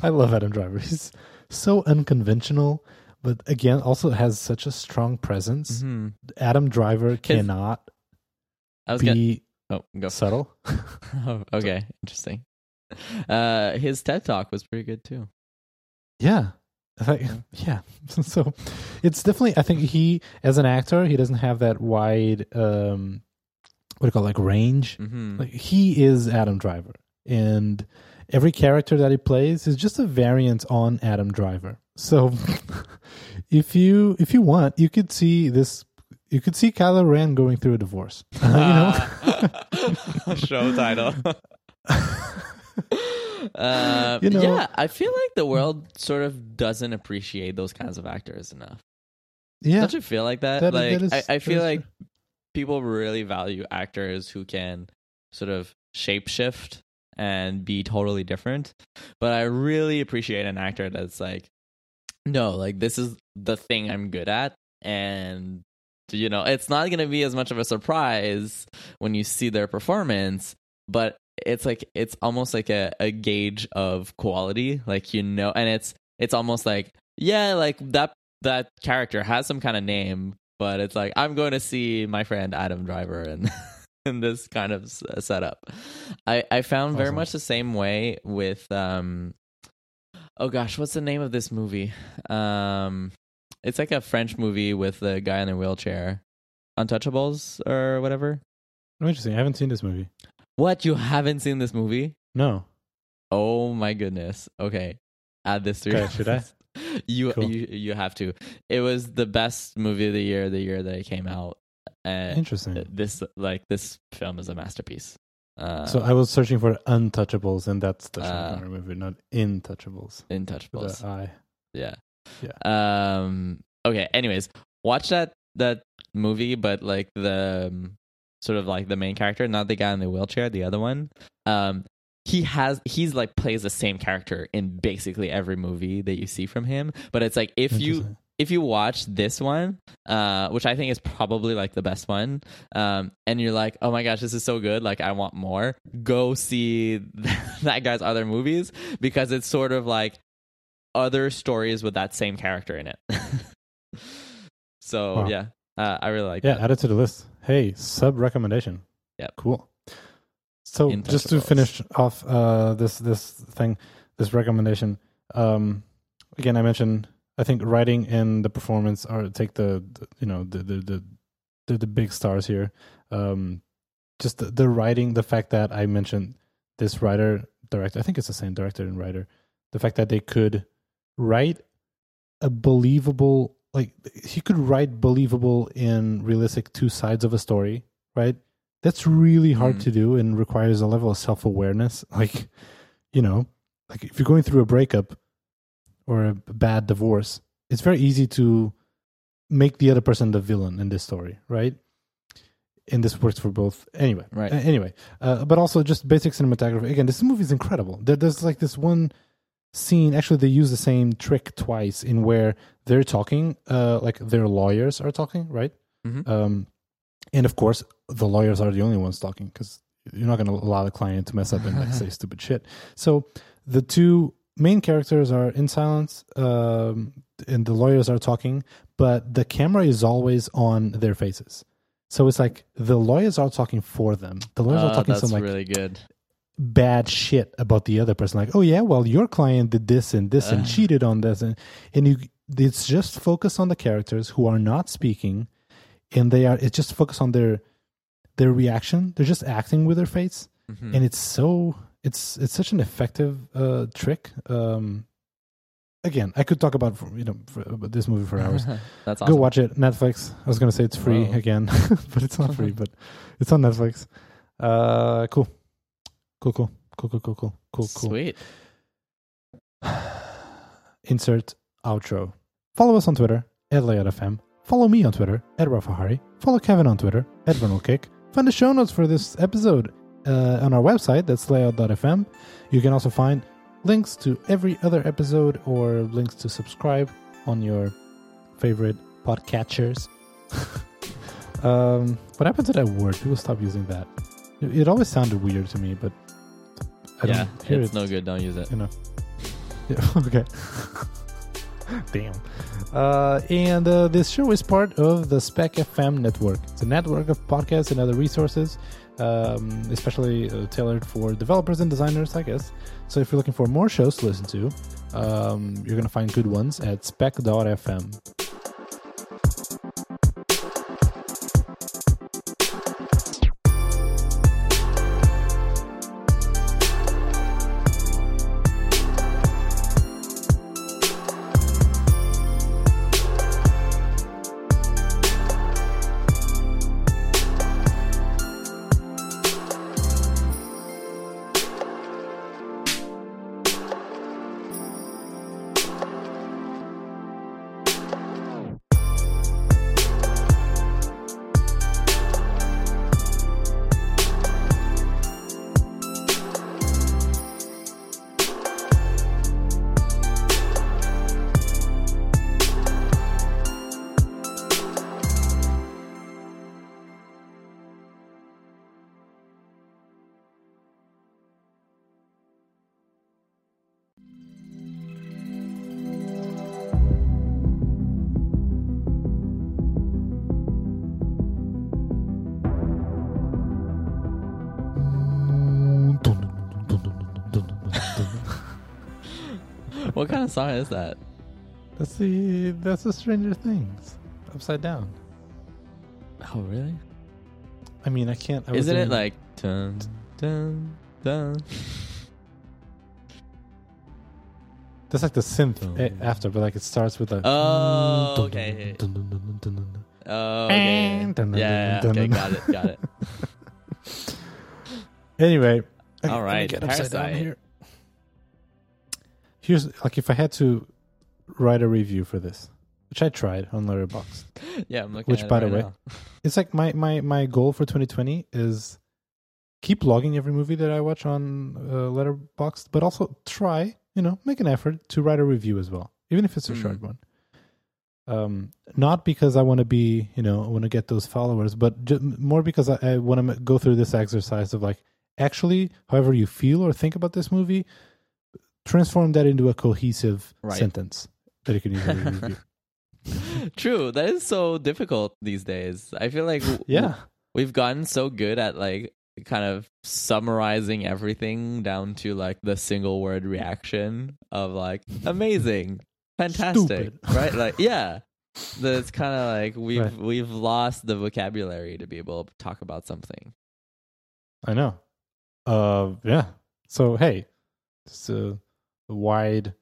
I love Adam Driver. He's so unconventional, but again, also has such a strong presence. Mhm. Adam Driver cannot I was gonna. be Oh, go. subtle. Oh, okay, interesting. Uh, his TED talk was pretty good too. Yeah. I yeah. So it's definitely I think he as an actor, he doesn't have that wide um what do you call it, like range. Mm-hmm. Like he is Adam Driver. And every character that he plays is just a variant on Adam Driver. So if you if you want, you could see this you could see Kylo Ren going through a divorce. Uh, you know? show title. uh, You know- yeah, I feel like the world sort of doesn't appreciate those kinds of actors enough. yeah. Don't you feel like that? That- like that is- I, I feel like true. people really value actors who can sort of shapeshift and be totally different. But I really appreciate an actor that's like, no, like this is the thing I'm good at, and you know, it's not going to be as much of a surprise when you see their performance, but it's like it's almost like a, a gauge of quality, like you know, and it's it's almost like yeah, like that that character has some kind of name, but it's like I'm going to see my friend Adam Driver and in this kind of setup. I I found very much the same way with um oh gosh, what's the name of this movie? Um it's like a French movie with the guy in a wheelchair. Untouchables or whatever. Oh, interesting. I haven't seen this movie. What? You haven't seen this movie? No. Oh my goodness. Okay. Add this to your Okay, should I? You Cool. you you have to. It was the best movie of the year, the year that it came out. And Interesting. this like this film is a masterpiece. Uh, So I was searching for Untouchables, and that's the Uh, movie, not Intouchables. Intouchables. the I. Yeah. Yeah. Um. Okay. Anyways, watch that that movie, but like the um, sort of like the main character, not the guy in the wheelchair, the other one. Um. He has he's like plays the same character in basically every movie that you see from him. But it's like if you if you watch this one, uh, which I think is probably like the best one, um, and you're like, oh my gosh, this is so good, like I want more, go see that guy's other movies because it's sort of like other stories with that same character in it. so Wow. yeah, uh, I really like it. Yeah, that. add it to the list. Hey, sub recommendation. Yeah, Cool. So just to finish off uh, this this thing, this recommendation. Um, again, I mentioned I think writing and the performance are take the, the you know the the the the, the big stars here. Um, just the, the writing, the fact that I mentioned this writer director. I think it's the same director and writer. The fact that they could write a believable like he could write believable in realistic two sides of a story right? That's really hard Mm. to do and requires a level of self-awareness. Like you know like if you're going through a breakup or a bad divorce it's very easy to make the other person the villain in this story right? And this works for both. Anyway Right. Anyway uh, but also just basic cinematography. Again this movie is incredible. There, there's like this one scene actually they use the same trick twice in where they're talking uh like their lawyers are talking right Mhm. um and of course the lawyers are the only ones talking because you're not going to allow the client to mess up and like say stupid shit so the two main characters are in silence um and the lawyers are talking but the camera is always on their faces so it's like the lawyers are talking for them the lawyers are Uh, talking that's some like really good. Bad shit about the other person. Like oh yeah well your client did this and this and cheated on this. And and you it's just focus on the characters who are not speaking and they are it's just focus on their their reaction. They're just acting with their face. Mhm. and it's so it's it's such an effective uh trick. Um again i could talk about you know for, about this movie for hours. That's awesome. go watch it. Netflix. I was gonna say it's free Whoa. again but it's not free but it's on netflix. Uh cool Cool, cool, cool, cool, cool, cool, cool. Sweet. Insert outro. Follow us on Twitter at LayoutFM. Follow me on Twitter at Rafahari. Follow Kevin on Twitter at VernalKick. Find the show notes for this episode uh, on our website, that's layout.fm. You can also find links to every other episode or links to subscribe on your favorite podcatchers. um, what happened to that word? People stop using that. It always sounded weird to me, but I yeah, don't hear it's it no good. Don't use it. you know. Yeah, okay. Damn. Uh, and uh, this show is part of the Spec FM network. It's a network of podcasts and other resources, um, especially uh, tailored for developers and designers, I guess. So if you're looking for more shows to listen to, um, you're going to find good ones at spec.fm. What kind of song is that? That's the that's the Stranger Things upside down. Oh, really? I mean, I can't. I Isn't it like dun dun dun? that's like the synth eh, after, but like it starts with a. Oh, dun, okay. dun, dun, dun, dun. Oh, okay. Yeah, okay, got it, got it. Anyway, okay, All right, get upside down here. Here's like if I had to write a review for this, which I tried on Letterboxd. Yeah, I'm looking Which, at it by the way. It's like my my my goal for 2020 is keep logging every movie that I watch on uh, Letterboxd, but also try, you know, make an effort to write a review as well, even if it's a Mm. short one. Um, not because I want to be, you know, I want to get those followers, but ju- more because I, I want to go through this exercise of like, actually, however you feel or think about this movie, transform that into a cohesive Right. sentence that you can easily review. True, that is so difficult these days. I feel like w- Yeah, we've gotten so good at like kind of summarizing everything down to like the single word reaction of like amazing, fantastic, Stupid. right? Like yeah. That's kind of like we've Right. we've lost the vocabulary to be able to talk about something. I know. Uh, yeah. So hey, a wide,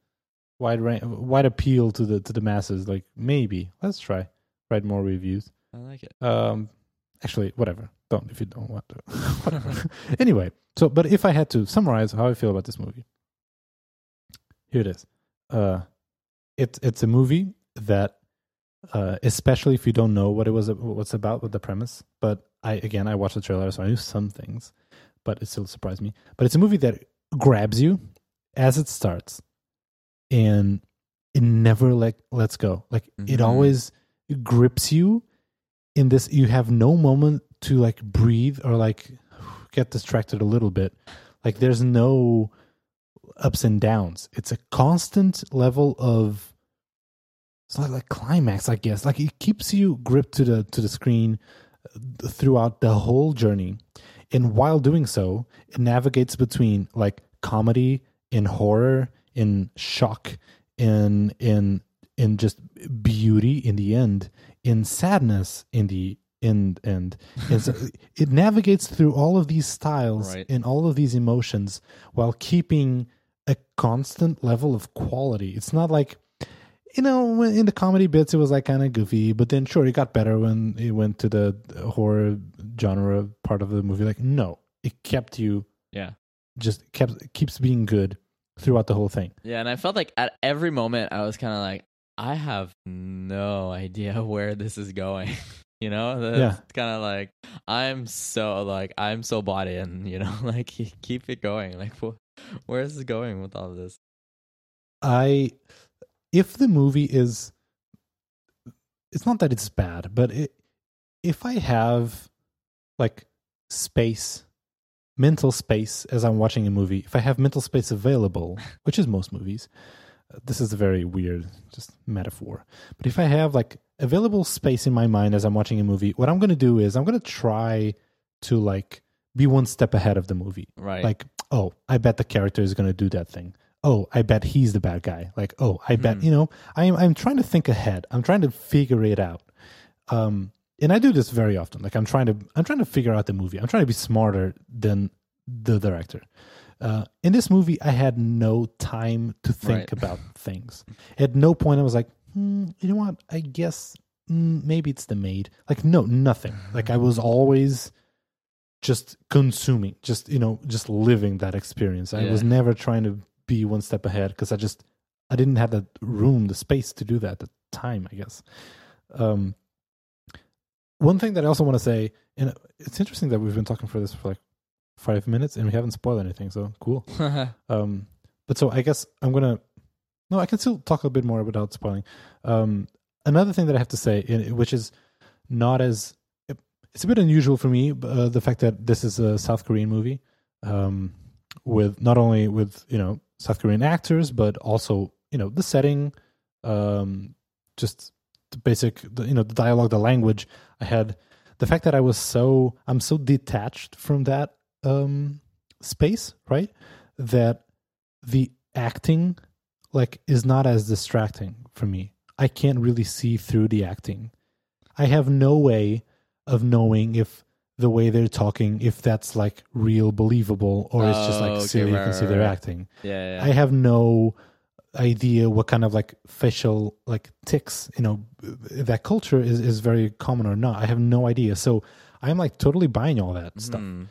wide range, wide appeal to the to the masses. Like maybe let's try write more reviews. I like it. Um, actually, whatever. Don't if you don't want to. whatever. anyway, so but if I had to summarize how I feel about this movie, here it is. Uh, it's it's a movie that, uh, especially if you don't know what it was what's about with the premise. But I again I watched the trailer, so I knew some things, but it still surprised me. But it's a movie that grabs you as it starts, and it never like lets go. Like it Mhm. always grips you in this you have no moment to like breathe or like get distracted a little bit like there's no ups and downs it's a constant level of it's not like climax i guess like it keeps you gripped to the to the screen uh, throughout the whole journey and while doing so it navigates between like comedy in horror in shock in in in just beauty in the end in sadness in the end end and so it navigates through all of these styles Right. and all of these emotions while keeping a constant level of quality it's not like you know when- in the comedy bits it was like kind of goofy but then sure it got better when it went to the horror genre part of the movie like no it kept you Yeah. just kept keeps being good throughout the whole thing Yeah, and I felt like at every moment I was kind of like, I have no idea where this is going. you know, That's Yeah. kind of like I'm so like I'm so bought in. You know, like keep it going. Like wh- where is this going with all of this? I if the movie is it's not that it's bad, but it, if I have like space mental space as I'm watching a movie, if I have mental space available, which is most movies, uh, this is a very weird just metaphor. But if I have like available space in my mind as I'm watching a movie, what I'm going to do is I'm going to try to like be one step ahead of the movie. Right. Like, oh, I bet the character is going to do that thing. Oh, I bet he's the bad guy. Like, oh, I bet, Hmm. you know, I'm I'm trying to think ahead. I'm trying to figure it out. Um and I do this very often. Like I'm trying to I'm trying to figure out the movie. I'm trying to be smarter than the director. Uh, in this movie, I had no time to think Right. about things. At no point I was like, hmm, you know what? I guess mm, maybe it's the maid. Like no, nothing. Like I was always just consuming, just you know, just living that experience. I Yeah. was never trying to be one step ahead because I just I didn't have the room, the space to do that at the time. I guess. Um, one thing that I also want to say, and it's interesting that we've been talking for this for like five minutes and we haven't spoiled anything. So cool. Um, but so I guess I'm gonna. No, I can still talk a bit more without spoiling. Um, another thing that I have to say, which is not as it's a bit unusual for me, uh, the fact that this is a South Korean movie, um, with not only with you know South Korean actors, but also you know the setting, um, just the basic, the, you know, the dialogue, the language. I had the fact that I was so I'm so detached from that um, space, right? That the acting like is not as distracting for me. I can't really see through the acting. I have no way of knowing if the way they're talking, if that's like real, believable, or it's just Oh, like okay, silly. right, can see right, they're right. acting. yeah, yeah. I have no idea what kind of like facial like ticks, you know, that culture is, is very common or not. I have no idea. So I'm like totally buying all that stuff. Hmm.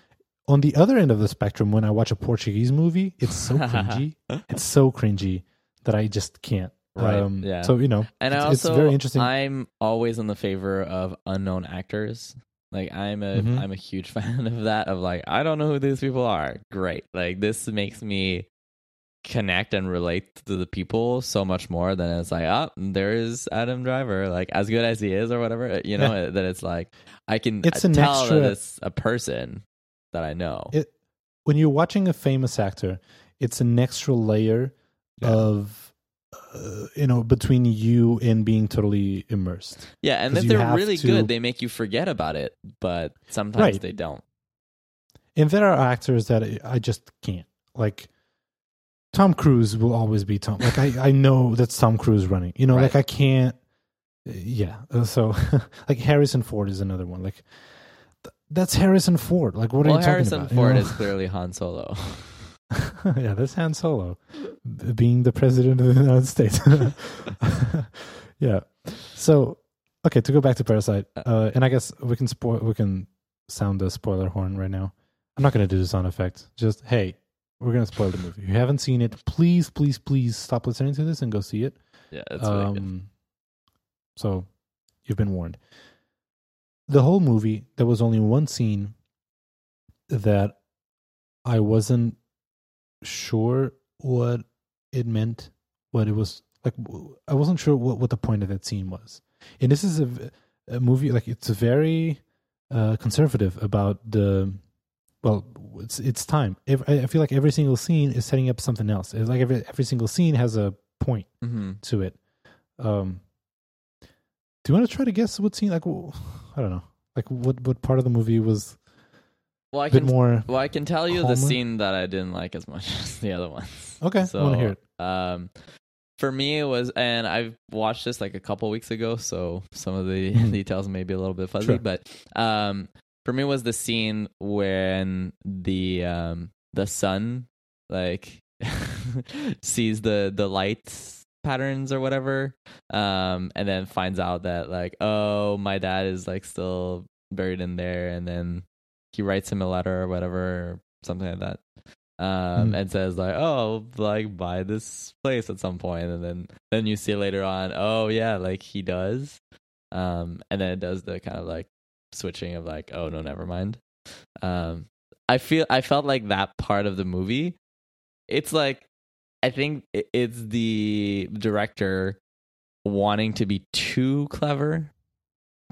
On the other end of the spectrum, when I watch a Portuguese movie, it's so cringy. it's so cringy that I just can't. Right, yeah. So, you know, And it's, I also, it's very interesting. I'm always in the favor of unknown actors. Like I'm a am a huge fan of that. Of like I don't know who these people are. Great. Like this makes me connect and relate to the people so much more than it's like oh there is Adam Driver like as good as he is or whatever uh, you know uh, that it's like I can It's uh, an tell extra- that it's a person that I know. it, when you're watching a famous actor, it's an extra layer Yeah. of, uh, you know, between you and being totally immersed. yeah, and if they're really to- good, they make you forget about it, but sometimes Right. they don't. And there are actors that I just can't. Like Tom Cruise will always be Tom. Like I, I know that's Tom Cruise running. You know, Right. like I can't. Yeah. uh, So like Harrison Ford is another one. Like th- that's Harrison Ford. Like what well, are you talking Harrison about? You Ford know? is clearly Han Solo. yeah, that's Han Solo being the president of the United States. yeah. So, okay, to go back to Parasite, uh, and I guess we can spoil, we can sound the spoiler horn right now. I'm not going to do the sound effect. Just hey, we're going to spoil the movie. If you haven't seen it, please, please, please stop listening to this and go see it. yeah, that's really good. Um, so you've been warned. The whole movie, there was only one scene that I wasn't sure what it meant. What it was like, I wasn't sure what, what the point of that scene was. And this is a movie like it's very uh, conservative about the. Well, it's it's time. Ev- I I feel like every single scene is setting up something else. It's like every every single scene has a point hmm to it. Um, do you want to try to guess what scene? Like, I don't know. Like, what what part of the movie was Well, I a bit can more? well I can tell you the scene that I didn't like as much as the other ones. Okay, I want to hear it. Um, for me, it was, and I've watched this like a couple weeks ago, so some of the details may be a little bit fuzzy. Sure. But um, for me, it was the scene when the um the son like sees the the lights patterns or whatever, um, and then finds out that like oh my dad is like still buried in there, and then he writes him a letter or whatever, or something like that um, Mhm. and says like, "Oh, like buy this place at some and then then you see later on, oh yeah, like he does, um, and then it does the kind of like switching of like, oh no, never mind. Um, I feel I felt like that part of the movie, it's like, I think it's the director wanting to be too clever,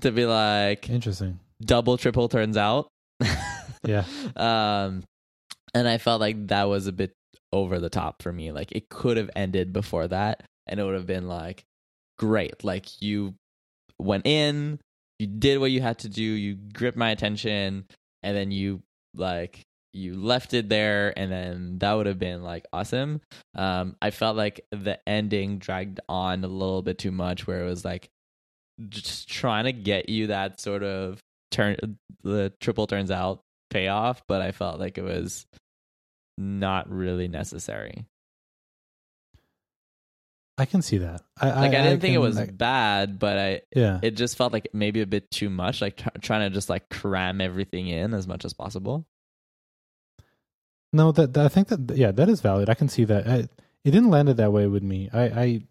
to be like Interesting. double triple turns out. Yeah. Um and I felt like that was a bit over the top for me. Like it could have ended before that, and it would have been like great. Like you went in, you did what you had to do, you gripped my attention, and then you like you left it there and then that would have been like awesome. Um i felt like the ending dragged on a little bit too much where it was like just trying to get you that sort of turn the triple turns out payoff but i felt like it was not really necessary I can see that. I, like i, I didn't think it was I- bad but i yeah. it just felt like maybe a bit too much like tr- trying to just like cram everything in as much as possible No, that, that- I think that yeah, that is valid. I can see that. I, it didn't land it that way with me. I I,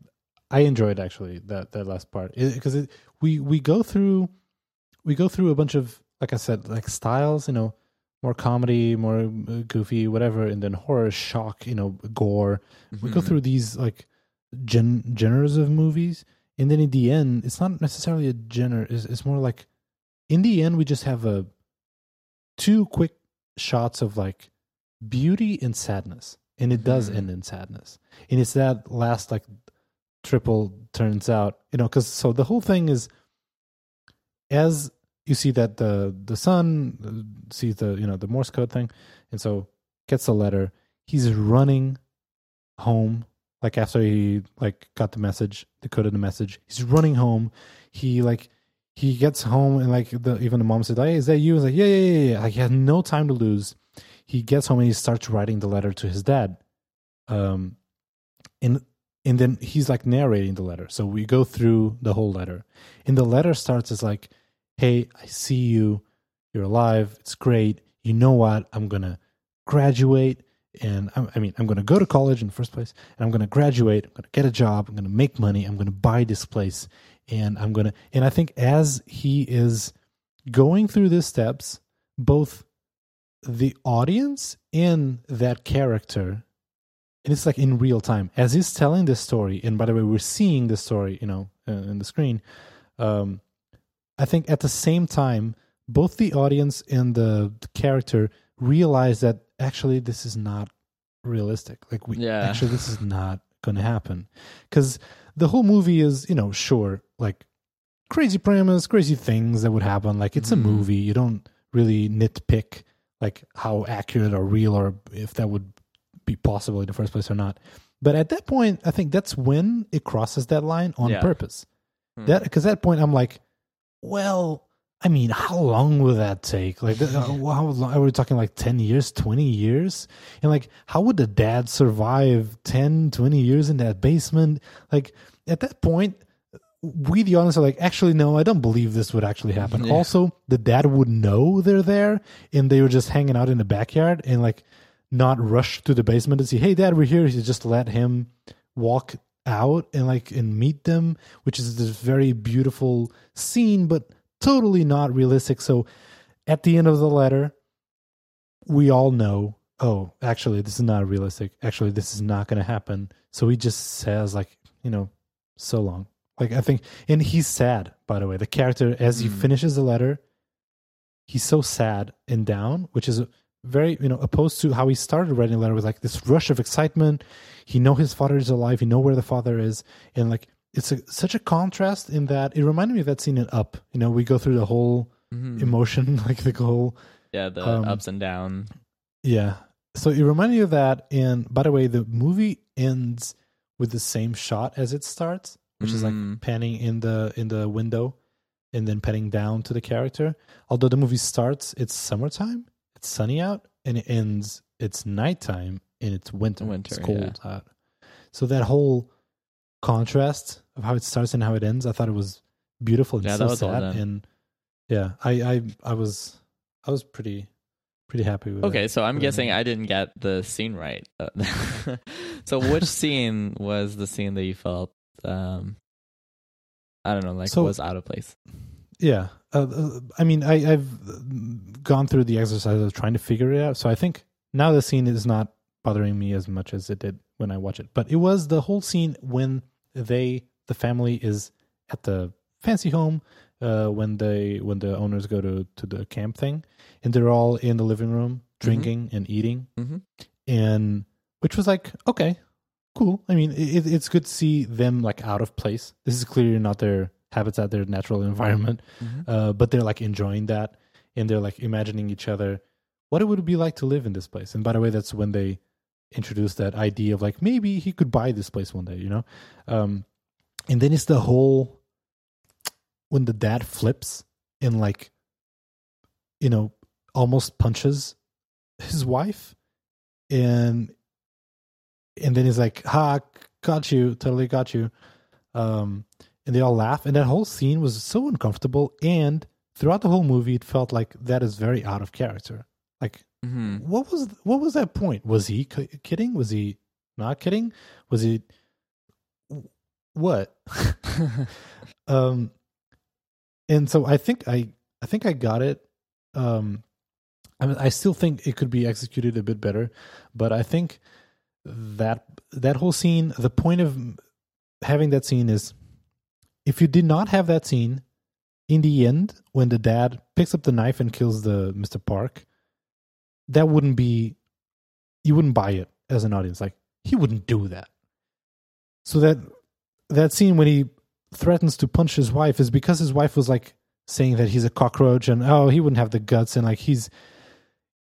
I enjoyed actually that that last part because it, we we go through we go through a bunch of like I said like styles, you know, more comedy, more uh, goofy, whatever, and then horror, shock, you know, gore. We go Mhm. through these like gen genres of movies, and then in the end, it's not necessarily a genre. It's, it's more like in the end, we just have a two quick shots of like beauty and sadness, and it does Mhm. end in sadness. And it's that last like triple turns out, you know, because so the whole thing is as you see that the the son uh, sees the you know the Morse code thing, and so gets the letter. He's running home like after he like got the message, decoded the message. He's running home. He like he gets home and like the even the mom said, "Hey, is that you?" He's like, "Yeah, yeah, yeah, yeah." Like he has no time to lose. He gets home and he starts writing the letter to his dad. Um, and and then he's like narrating the letter. So we go through the whole letter. And the letter starts as like, "Hey, I see you. You're alive. It's great. You know what? I'm gonna graduate." And I, I mean, I'm going to go to college in the first place, and I'm going to graduate. I'm going to get a job. I'm going to make money. I'm going to buy this place, and I'm going to. And I think as he is going through these steps, both the audience and that character, and it's like in real time as he's telling this story. And by the way, we're seeing the story, you know, uh, in the screen. Um, I think at the same time, both the audience and the character realize that actually this is not realistic. Like we Yeah. actually this is not going to happen because the whole movie is you know sure like crazy premise, crazy things that would happen. Like it's a Mhm. movie. You don't really nitpick like how accurate or real or if that would be possible in the first place or not. But at that point, I think that's when it crosses that line on Yeah. purpose. Hmm. That because that point I'm like, well, I mean, how long will that take? Like, uh, how long are we talking? Like ten years, twenty years, and like, how would the dad survive 10, 20 years in that basement? Like, at that point, we the audience are like, actually, no, I don't believe this would actually happen. Yeah. Also, the dad would know they're there, and they were just hanging out in the backyard, and like, not rush to the basement and see, hey, dad, we're here. He just let him walk out and like and meet them, which is this very beautiful scene, but totally not realistic. So at the end of the letter, we all know, oh, actually, this is not realistic. Actually, this is not going to happen. So he just says, like, you know, so long. Like, I think, and he's sad, by the way. The character, as he Mm. finishes the letter, he's so sad and down, which is very, you know, opposed to how he started writing the letter with like this rush of excitement. He know his father is alive. He know where the father is, and like it's a, such a contrast in that it reminded me of that scene in Up. You know, we go through the whole Mhm. emotion, like the whole yeah the um, ups and downs yeah. So it reminded me of that. And by the way, the movie ends with the same shot as it starts, which is like Mm. panning in the in the window and then panning down to the character. Although the movie starts, it's summertime, it's sunny out, and it ends, it's nighttime and it's winter. Winter, it's cold out. So that whole contrast of how it starts and how it ends, I thought it was beautiful and Yeah, so sad. And yeah, I, I I was I was pretty pretty happy with it. Okay, so I'm guessing. I didn't get the scene right. Uh, so which scene was the scene that you felt um I don't know, like So- was out of place? Yeah, uh, uh, I mean, I, I've gone through the exercise of trying to figure it out. So I think now the scene is not bothering me as much as it did when I watch it. But it was the whole scene when they, the family, is at the fancy home uh, when they when the owners go to to the camp thing, and they're all in the living room drinking and eating, Mhm. and which was like okay, cool. I mean, it, it's good to see them like out of place. This is clearly not their habitat, their natural environment, Mhm. uh, but they're like enjoying that, and they're like imagining each other what it would be like to live in this place. And by the way, that's when they introduced that idea of like maybe he could buy this place one day, you know. Um, and then it's the whole when the dad flips and like you know almost punches his wife and and then he's like ha got you totally got you. Um and they all laugh. And that whole scene was so uncomfortable. And throughout the whole movie it felt like that is very out of character. Like mm-hmm. what was what was that point? Was he ki- kidding? Was he not kidding? Was he what? Um and so i think i i think i got it. Um i mean i still think it could be executed a bit better but i think that that whole scene the point of having that scene is if you did not have that scene in the end when the dad picks up the knife and kills the mr park that wouldn't be you wouldn't buy it as an audience. Like he wouldn't do that. So that that scene when he threatens to punch his wife is because his wife was like saying that he's a cockroach and oh he wouldn't have the guts and like he's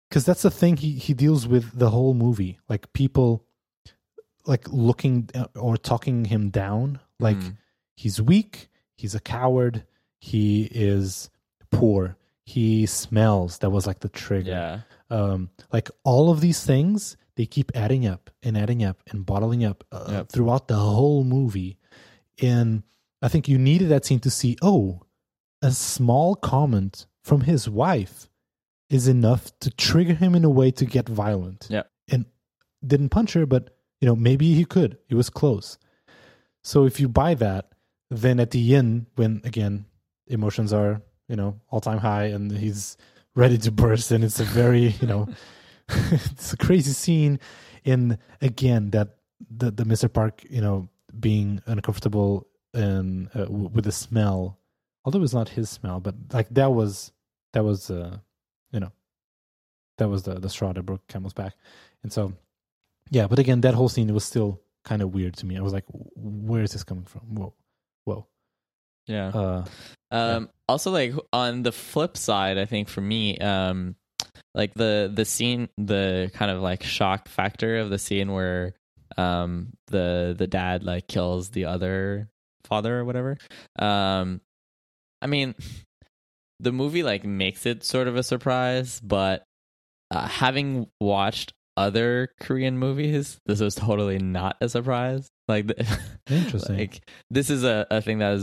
because that's the thing he he deals with the whole movie like people like looking uh, or talking him down like Mhm. he's weak he's a coward he is poor he smells that was like the trigger yeah. um, like all of these things they keep adding up and adding up and bottling up uh, Yep. throughout the whole movie and i think you needed that scene to see oh a small comment from his wife is enough to trigger him in a way to get violent Yeah. and didn't punch her but you know maybe he could he was close so if you buy that then at the end when again emotions are you know all time high and he's ready to burst and it's a very you know it's a crazy scene and again that the the mr park you know being uncomfortable and uh, w- with the smell. Although it's not his smell but like that was that was uh you know that was the the straw that broke camel's back. And so yeah but again that whole scene was still kind of weird to me. I was like where is this coming from? Whoa whoa. Yeah. uh Um, also like on the flip side, I think for me, um, like the the scene, the kind of like shock factor of the scene where um the the dad like kills the other father or whatever. Um, I mean, the movie like makes it sort of a surprise, but uh, having watched other Korean movies, this was totally not a surprise. Like, the, Interesting. like this is a, a thing that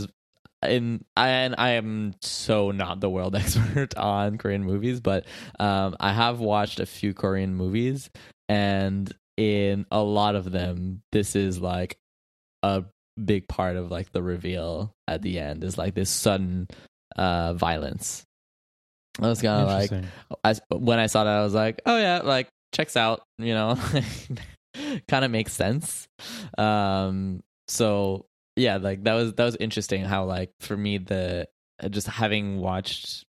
is in and I am so not the world expert on Korean movies, but um, I have watched a few Korean movies, and in a lot of them, this is like a big part of like the reveal at the end is like this sudden uh violence. I was kind of like I, when I saw that, I was like, oh yeah, like checks out, you know, kind of makes sense. Um, so yeah, like that was that was interesting. How like for me, the uh, just having watched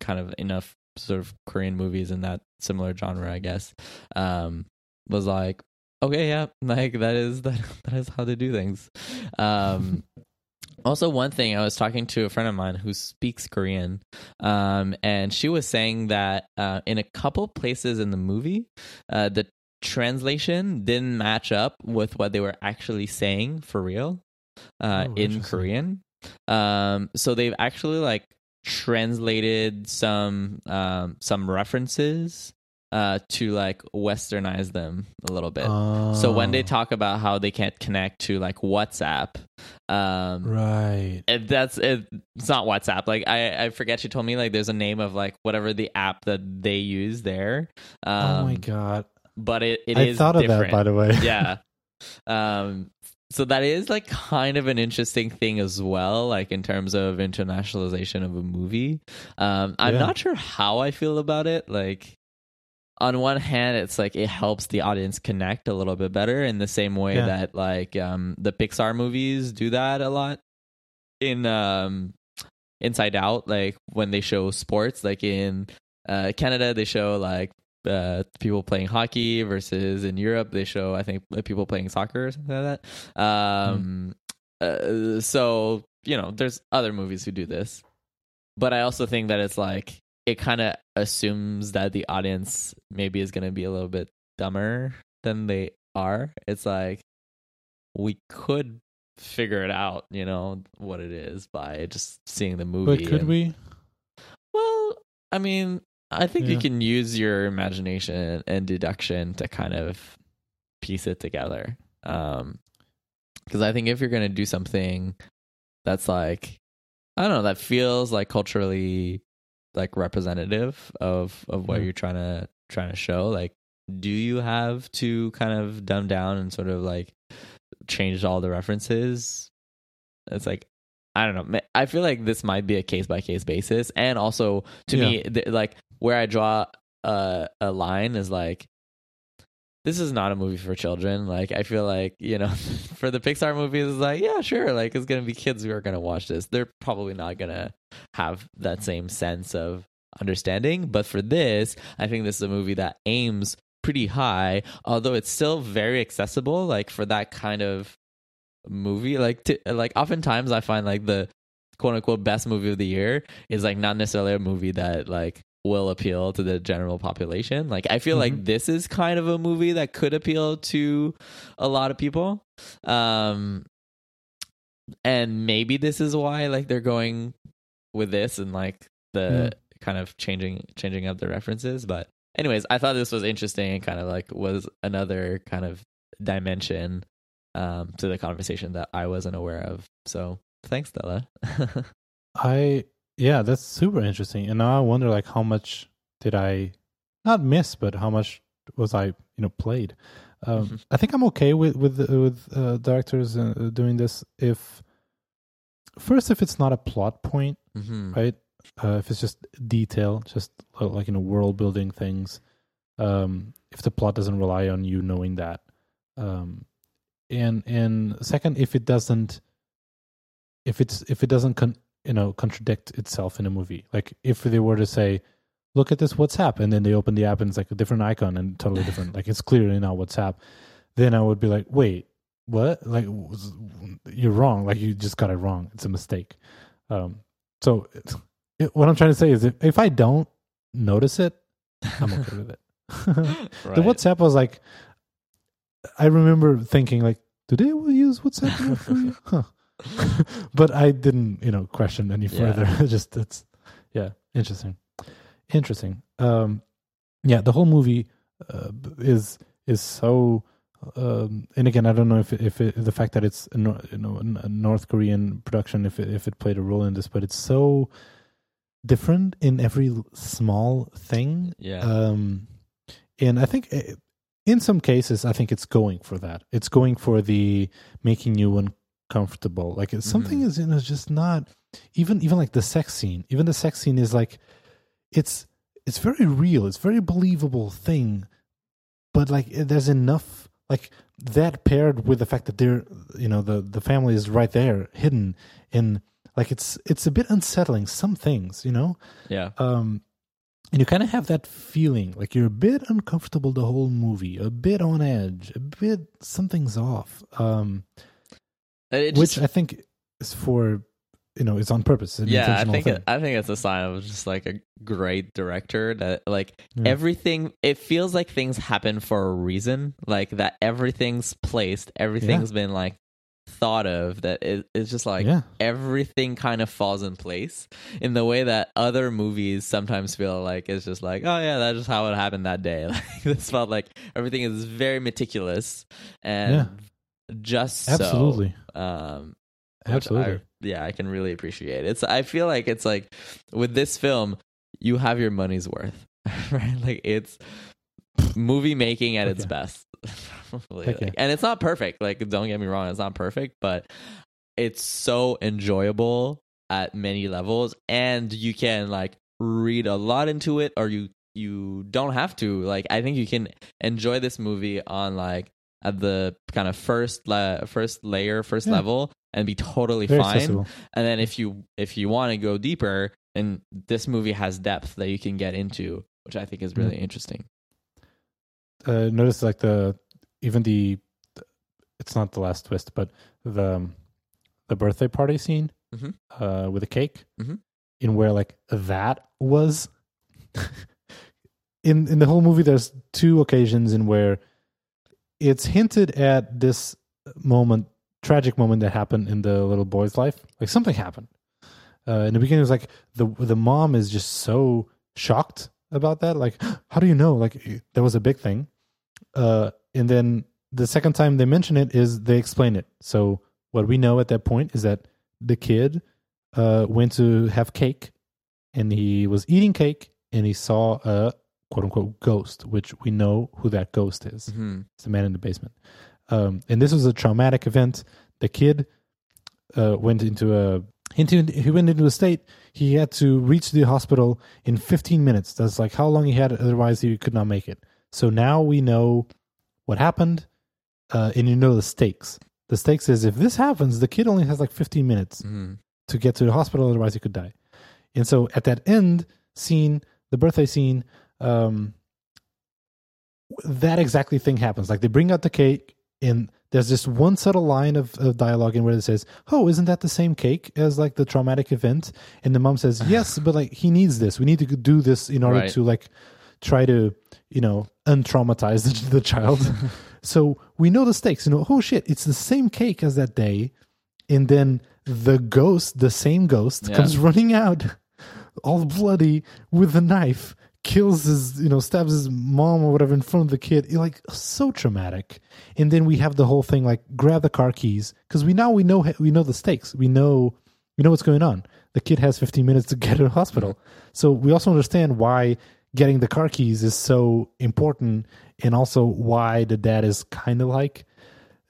kind of enough sort of Korean movies in that similar genre, I guess, um, was like, okay, yeah, like that is that that is how they do things. Um, also, one thing I was talking to a friend of mine who speaks Korean, um, and she was saying that uh, in a couple places in the movie, uh, the translation didn't match up with what they were actually saying for real uh, Oh, in. Korean. Um, so they've actually like translated some um, some references uh, to like westernize them a little bit. So when they Oh, talk about how they can't connect to like WhatsApp, um, right. it, that's it, it's not WhatsApp. Like I, I forget she told me like there's a name of like whatever the app that they use there. Um, oh my god. But it, it I is thought of that different. by the way. yeah. Um. So that is like kind of an interesting thing as well, like in terms of internationalization of a movie. Um, I'm Yeah. not sure how I feel about it. Like, on one hand, it's like it helps the audience connect a little bit better in the same way Yeah. that like um the Pixar movies do that a lot in um Inside Out, like when they show sports, like in uh, Canada, they show like uh, people playing hockey versus in Europe they show I think people playing soccer or something like that. Um, uh, so you know, there's other movies who do this, but I also think that it's like it kind of assumes that the audience maybe is going to be a little bit dumber than they are. It's like we could figure it out, you know, what it is by just seeing the movie. But could and- we? Well, I mean, I think you can use your imagination and deduction to kind of piece it together. Um, because I think if you're gonna do something that's like, I don't know, that feels like culturally like representative of of what Yeah. you're trying to trying to show, like, do you have to kind of dumb down and sort of like change all the references? It's like I don't know. I feel like this might be a case by case basis, and also to me, th- like where I draw a a line is like this is not a movie for children. Like I feel like you know, for the Pixar movies, it's like yeah, sure, like it's gonna be kids who are gonna watch this. They're probably not gonna have that same sense of understanding. But for this, I think this is a movie that aims pretty high, although it's still very accessible. Like for that kind of movie, like to, like oftentimes I find like the quote unquote best movie of the year is like not necessarily a movie that like will appeal to the general population. Like I feel like Mhm. this is kind of a movie that could appeal to a lot of people. Um and maybe this is why like they're going with this and like the kind of changing changing up the references, but anyways, I thought this was interesting and kind of like was another kind of dimension um to the conversation that I wasn't aware of. So, thanks Stella. I yeah, that's super interesting. And now I wonder like how much did I not miss, but how much was I you know played? Um, Mhm. I think I'm okay with with with uh, directors uh, doing this if first if it's not a plot point, Mhm. right? Uh, if it's just detail, just uh, like you know world building things. Um, if the plot doesn't rely on you knowing that, um, and and second, if it doesn't, if it's if it doesn't con- you know contradict itself in a movie, like if they were to say, "Look at this WhatsApp," and then they open the app and it's like a different icon and totally different, like it's clearly not WhatsApp, then I would be like, "Wait, what? Like you're wrong. Like you just got it wrong. It's a mistake." Um, so it, what I'm trying to say is if, if I don't notice it, I'm okay with it. Right. The WhatsApp was like, I remember thinking like, do they use WhatsApp in that movie? Huh. but I didn't, you know, question any Yeah. further. Just it's, yeah, interesting, interesting. Um, yeah, the whole movie uh, is is so. Um, and again, I don't know if it, if it, the fact that it's a, you know a North Korean production if it, if it played a role in this, but it's so different in every small thing Yeah. um and i think eh, in some cases i think it's going for that it's going for the making you uncomfortable like it's something Mhm. is you know just not even even like the sex scene even the sex scene is like it's it's very real it's very believable thing but like there's enough like that paired with the fact that they're you know the the family is right there hidden in like it's it's a bit unsettling some things you know yeah. um and you kind of have that feeling like you're a bit uncomfortable the whole movie a bit on edge a bit something's off um It which just- i think is for you know it's on purpose. It's yeah, I think it, I think it's a sign of just like a great director that like Yeah. everything it feels like things happen for a reason like that everything's placed everything's been like thought of that it, it's just like yeah. everything kind of falls in place in the way that other movies sometimes feel like it's just like oh yeah that's just how it happened that day. Like this felt like everything is very meticulous and Yeah. Just absolutely so um absolutely I, yeah, I can really appreciate. It's I feel like it's like with this film, you have your money's worth, right? Like it's movie making at its best. Probably. Yeah. Like, and it's not perfect. Like don't get me wrong, it's not perfect, but it's so enjoyable at many levels and you can like read a lot into it or you you don't have to. Like I think you can enjoy this movie on like at the kind of first la- first layer, first Yeah. level and be totally Very fine. accessible. And then if you if you want to go deeper, and this movie has depth that you can get into, which I think is really Mm-hmm. interesting. uh, notice like the even the it's not the last twist, but the um, the birthday party scene Mhm. uh, with the cake, Mhm. in where like that was in in the whole movie. There's two occasions in where it's hinted at this moment, tragic moment that happened in the little boy's life. Like something happened. Uh, in the beginning, it was like the the mom is just so shocked about that. Like, how do you know? Like, there was a big thing. Uh, and then the second time they mention it is they explain it. So what we know at that point is that the kid uh, went to have cake, and he was eating cake, and he saw a quote unquote ghost, which we know who that ghost is. Mhm. It's the man in the basement. Um, and this was a traumatic event. The kid uh, went into a into he went into a state. He had to reach the hospital in 15 minutes. That's like how long he had. Otherwise, he could not make it. So now we know what happened, uh, and you know the stakes. The stakes is if this happens, the kid only has like 15 minutes Mhm. to get to the hospital, otherwise he could die. And so at that end scene, the birthday scene, um, that exactly thing happens. Like they bring out the cake, and there's this one subtle line of, of dialogue in where it says, "Oh, isn't that the same cake as like the traumatic event?" And the mom says, "Yes, but like he needs this. We need to do this in order Right. to like try to you know untraumatize the, the child." so we know the stakes. You know, oh shit, it's the same cake as that day, and then the ghost, the same ghost, Yeah. comes running out, all bloody with a knife, kills his, you know, stabs his mom or whatever in front of the kid. Like so traumatic. And then we have the whole thing like grab the car keys because we now we know we know the stakes. We know we know what's going on. The kid has 15 minutes to get to the hospital. So we also understand why getting the car keys is so important and also why the dad is kind of like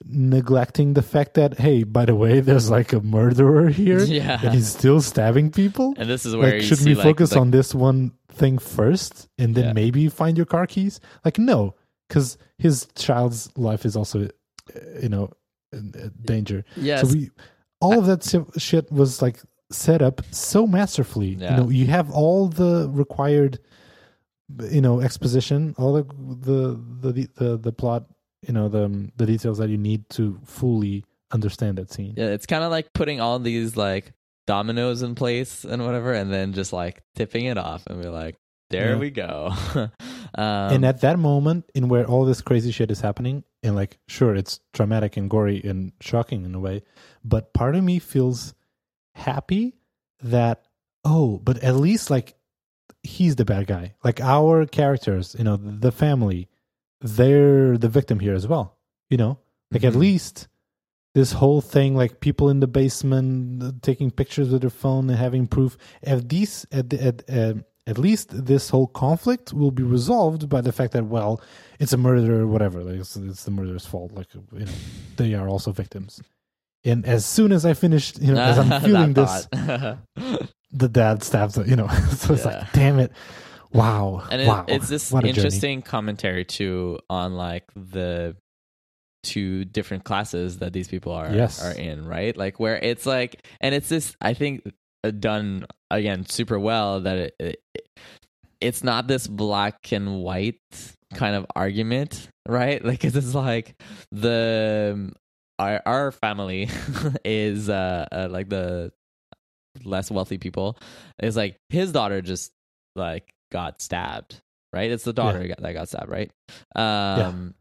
neglecting the fact that hey by the way there's like a murderer here Yeah. and he's still stabbing people And this is where like you should we like, focus the- on this one thing first and then Yeah. maybe find your car keys like no because his child's life is also uh, you know in uh, danger yeah so we all of that shit was like set up so masterfully Yeah. you know you have all the required you know exposition all the the the the, the plot you know the the details that you need to fully understand that scene Yeah, it's kind of like putting all these like dominoes in place and whatever, and then just like tipping it off, and we're like, there Yeah. we go. um, and at that moment in where all this crazy shit is happening and like sure it's traumatic and gory and shocking in a way but part of me feels happy that oh but at least like he's the bad guy like our characters you know the family they're the victim here as well you know like at Mhm. least this whole thing like people in the basement uh, taking pictures with their phone and having proof at these at the- at uh, at least this whole conflict will be resolved by the fact that well it's a murder or whatever like it's, it's the murderer's fault like you know they are also victims and as soon as i finished you know as i'm feeling this the dad stabs you know so it's Yeah. like damn it wow. And it, wow. it's this a journey. interesting commentary too on like the two different classes that these people are Yes. are in right? Like where it's like and it's this i think uh, done again super well that it, it it's not this black and white kind of argument right? Like it's like the our our family is uh, uh like the less wealthy people. Is like his daughter just like got stabbed right? It's the daughter got- that got stabbed right? Um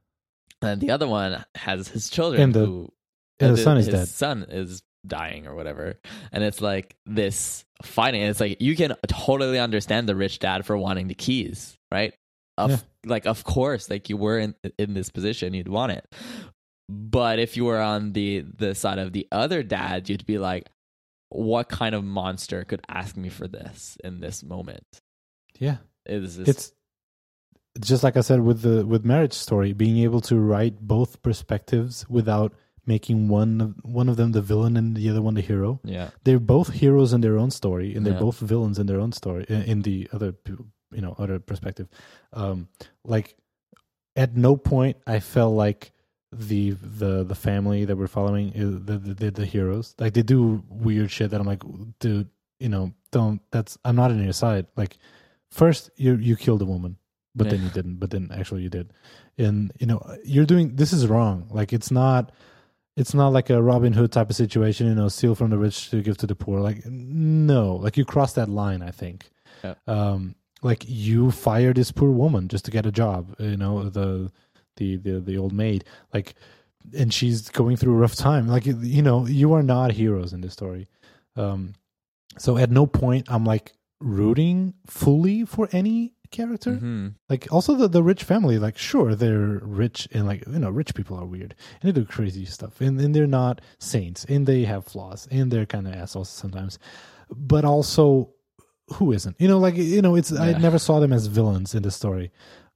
and the other one has his children And the- who and the son is his dead. son is dying or whatever. And it's like this fighting it's like you can totally understand the rich dad for wanting the keys right? Of Yeah. like of course like you were in in this position you'd want it. But if you were on the the side of the other dad you'd be like what kind of monster could ask me for this in this moment yeah is this it's just like I said with the with marriage story, being able to write both perspectives without making one of, one of them the villain and the other one the hero. yeah They're both heroes in their own story, and they're Yeah. both villains in their own story in, in the other you know other perspective. Um, like at no point I felt like the the the family that we're following is the the, the heroes. Like they do weird shit that I'm like, dude, you know, don't. That's I'm not on your side. Like first you you killed a woman, but then you didn't. But then actually you did, and you know you're doing this is wrong. Like it's not. It's not like a Robin Hood type of situation, you know, steal from the rich to give to the poor. Like, no, like you cross that line. I think. Yeah. Um, like you fire this poor woman just to get a job. You know, the the the the old maid. Like, and she's going through a rough time. Like, you know, you are not heroes in this story. Um, so at no point I'm like rooting fully for any character? Hmm like also the, the rich family like sure they're rich and like you know rich people are weird and they do crazy stuff and, and they're not saints and they have flaws and they're kind of assholes sometimes. But also who isn't? You know like you know it's i never saw them as villains in the story.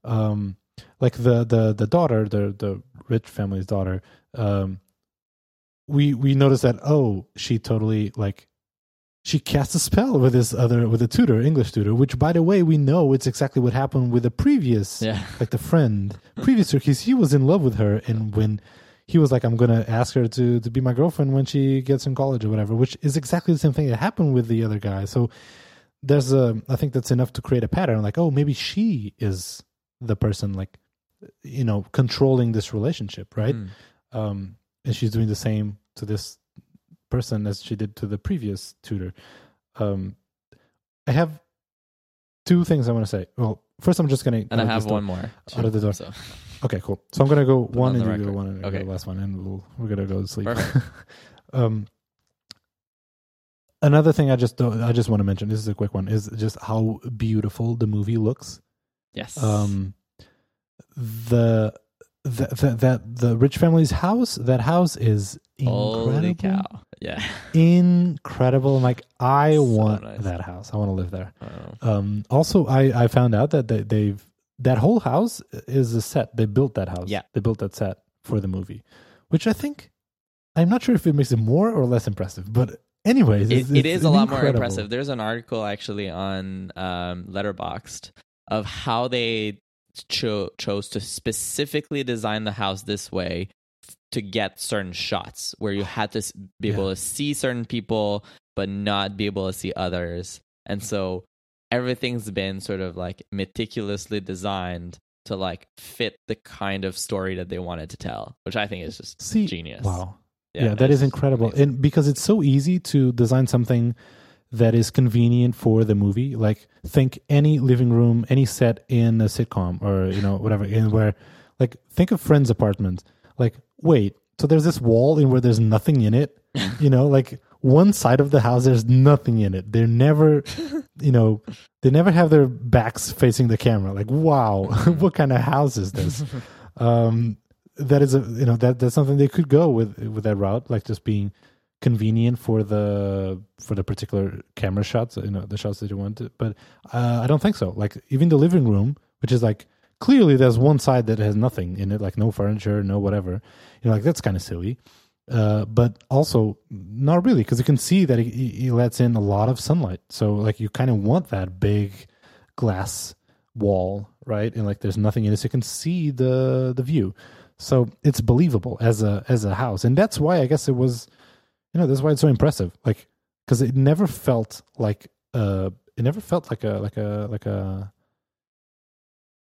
Um like the the the daughter the the rich family's daughter um we we noticed that oh she totally like she casts a spell with this other with a tutor english tutor which by the way we know it's exactly what happened with the previous Yeah. like the friend previous because he was in love with her and when he was like i'm gonna ask her to to be my girlfriend when she gets in college or whatever which is exactly the same thing that happened with the other guy so there's a i think that's enough to create a pattern like oh maybe she is the person like you know controlling this relationship right Mm. um and she's doing the same to this person as she did to the previous tutor um i have two things i want to say well first i'm just gonna And I have one more. Out of the door. So, Okay, cool. So I'm gonna go Put one on and the you go one and Okay. go the last one, and we'll, we're gonna go to sleep. Um, another thing I just don't, I just want to mention. This is a quick one. Is just how beautiful the movie looks. yes. Um, the the, the that the rich family's house. That house is incredible. Holy cow. Yeah. Incredible. Like I So want nice. that house. I want to live there. Um, also, I, I found out that they, they've that whole house is a set. They built that house. Yeah. they built that set for the movie, which I think I'm not sure if it makes it more or less impressive. But anyways, it, it's, it it's a lot more impressive. There's an article actually on um, Letterboxd of how they cho- chose to specifically design the house this way to get certain shots where you had to be able Yeah. to see certain people but not be able to see others. And so everything's been sort of like meticulously designed to like fit the kind of story that they wanted to tell, which I think is just See, genius. Wow, yeah, that it's is incredible, amazing. and because it's so easy to design something that is convenient for the movie. Like think any living room, any set in a sitcom or you know whatever, in where like think of Friends' apartment. Like wait, so there's this wall in where there's nothing in it. you know, like one side of the house there's nothing in it. They're never, you know, they never have their backs facing the camera. Like wow, what kind of house is this? um that is a you know that that's something they could go with with that route like just being convenient for the for the particular camera shots you know the shots that you want to, but uh, i don't think so like even the living room which is like clearly there's one side that has nothing in it like no furniture no whatever. You know like that's kind of silly. Uh, but also not really because you can see that it, it lets in a lot of sunlight. So like you kind of want that big glass wall right? And like there's nothing in it so you can see the the view. So it's believable as a as a house. And that's why i guess it was you know that's why it's so impressive. Like because it never felt like uh it never felt like a like a like a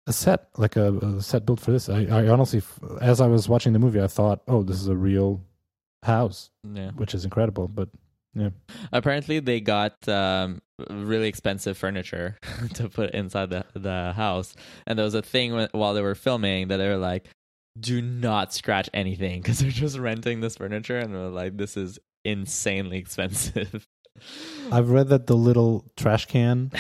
a set like a, a set built for this I, I honestly as i was watching the movie i thought oh this is a real house Yeah. which is incredible but yeah, Apparently, they got um, really expensive furniture to put inside the the house, and there was a thing when, while they were filming that they were like, "Do not scratch anything," because they're just renting this furniture, and they're like, "This is insanely expensive." i've read that the little trash can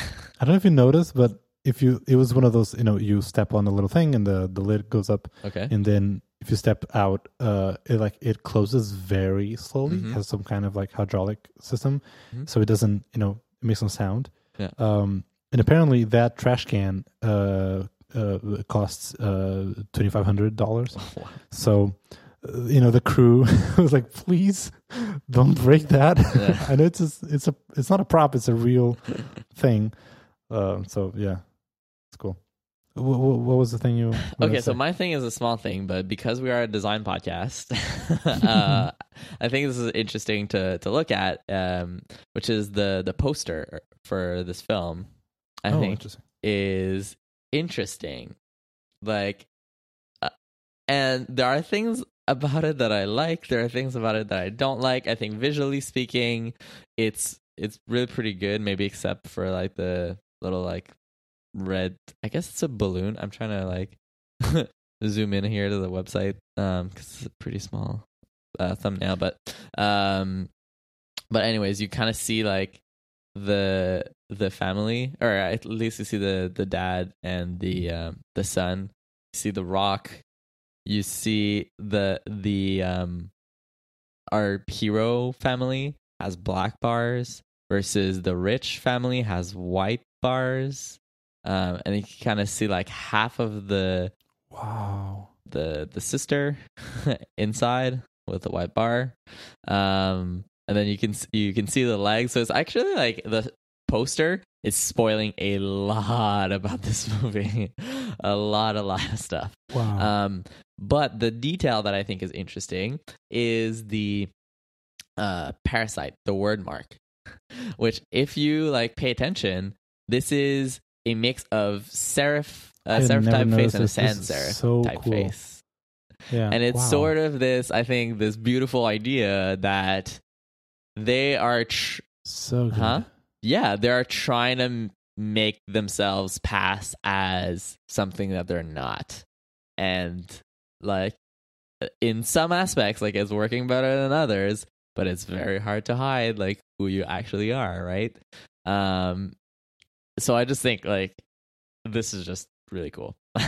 i don't know if you noticed but if you it was one of those you know you step on a little thing and the the lid goes up okay. and then if you step out uh it like it closes very slowly Mhm. has some kind of like hydraulic system Mhm. so it doesn't you know it makes no sound Yeah. um and apparently that trash can uh uh costs uh $2500 so uh, you know the crew was like please don't break that Yeah. i know it's a, it's a it's not a prop it's a real thing um so yeah What, what was the thing you? Okay, so my thing is a small thing, but because we are a design podcast, uh, I think this is interesting to to look at, um, which is the the poster for this film. I oh, think interesting. is interesting. Like, uh, and there are things about it that I like. There are things about it that I don't like. I think visually speaking, it's it's really pretty good. Maybe except for like the little like red. I guess it's a balloon. I'm trying to like zoom in here to the website um because it's a pretty small uh, thumbnail, but um, but anyways, you kind of see like the the family, or at least you see the the dad and the um, the son. You see the rock. You see the the um our hero family has black bars versus the rich family has white bars. Um, and you can kind of see like half of the Wow. the the sister inside with the white bar um and then you can you can see the legs so it's actually like the poster is spoiling a lot about this movie a lot a lot of stuff Wow. um but the detail that i think is interesting is the uh parasite the word mark which if you like pay attention this is a mix of serif uh, serif typeface and a sans serif so typeface yeah. and it's wow. sort of this i think this beautiful idea that they are tr- so good. huh? yeah they are trying to m- make themselves pass as something that they're not and like in some aspects like it's working better than others but it's very hard to hide like who you actually are right um so i just think like this is just really cool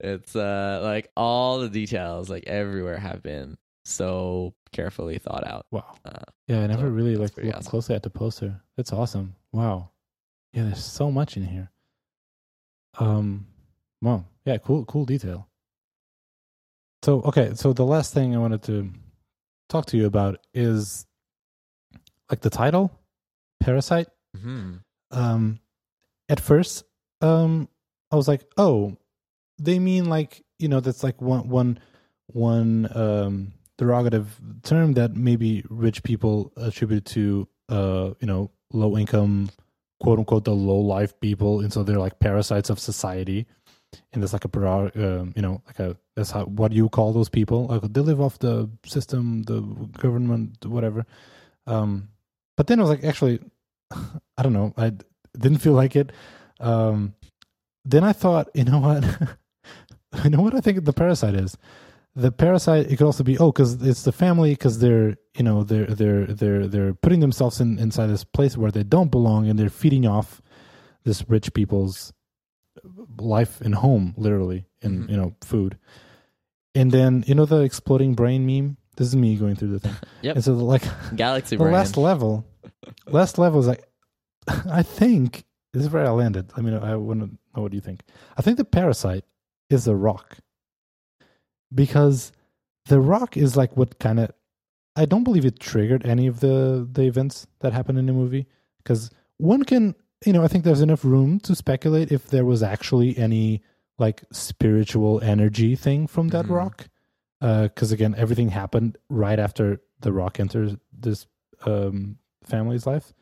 it's uh like all the details like everywhere have been so carefully thought out Wow. Uh, Yeah, I never so really like looked awesome. closely at the poster. That's awesome. Wow. Yeah, there's so much in here. Um, wow. Yeah, cool, cool detail. So, okay, so the last thing I wanted to talk to you about is like the title, Parasite. mhm. Um, at first, um, I was like, oh, they mean like you know that's like one one one um derogative term that maybe rich people attribute to uh you know low income quote unquote the low life people and so they're like parasites of society and there's like a um, you know like a that's how what do you call those people like they live off the system the government whatever um but then i was like actually i don't know. I didn't feel like it. Um then i thought you know what? You know what i think the parasite is? The parasite it could also be oh because it's the family because they're you know they're they're they're they're putting themselves in inside this place where they don't belong and they're feeding off this rich people's life and home literally in Mhm. you know food. And then you know the exploding brain meme? This is me going through the thing. Yep. and so like galaxy the brain. last level last level is like i think this is where i landed. I mean i want to know what you think. I think the parasite is a rock. Because the rock is like what kind of i don't believe it triggered any of the the events that happened in the movie. Because one can you know i think there's enough room to speculate if there was actually any like spiritual energy thing from that Mhm. rock. Because again everything happened right after the rock enters this um family's life.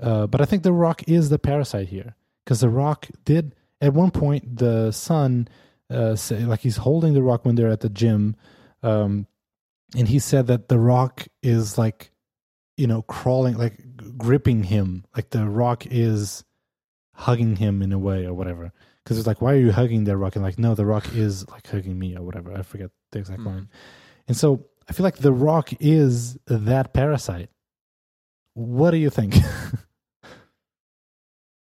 Uh but i think the rock is the parasite here because the rock did at one point the son uh say like he's holding the rock when they're at the gym um and he said that the rock is like you know crawling like gripping him. Like the rock is hugging him in a way or whatever. Because it's like why are you hugging the rock? And like no the rock is like hugging me or whatever. I forget the exact Mhm. line. And so i feel like the rock is that parasite what do you think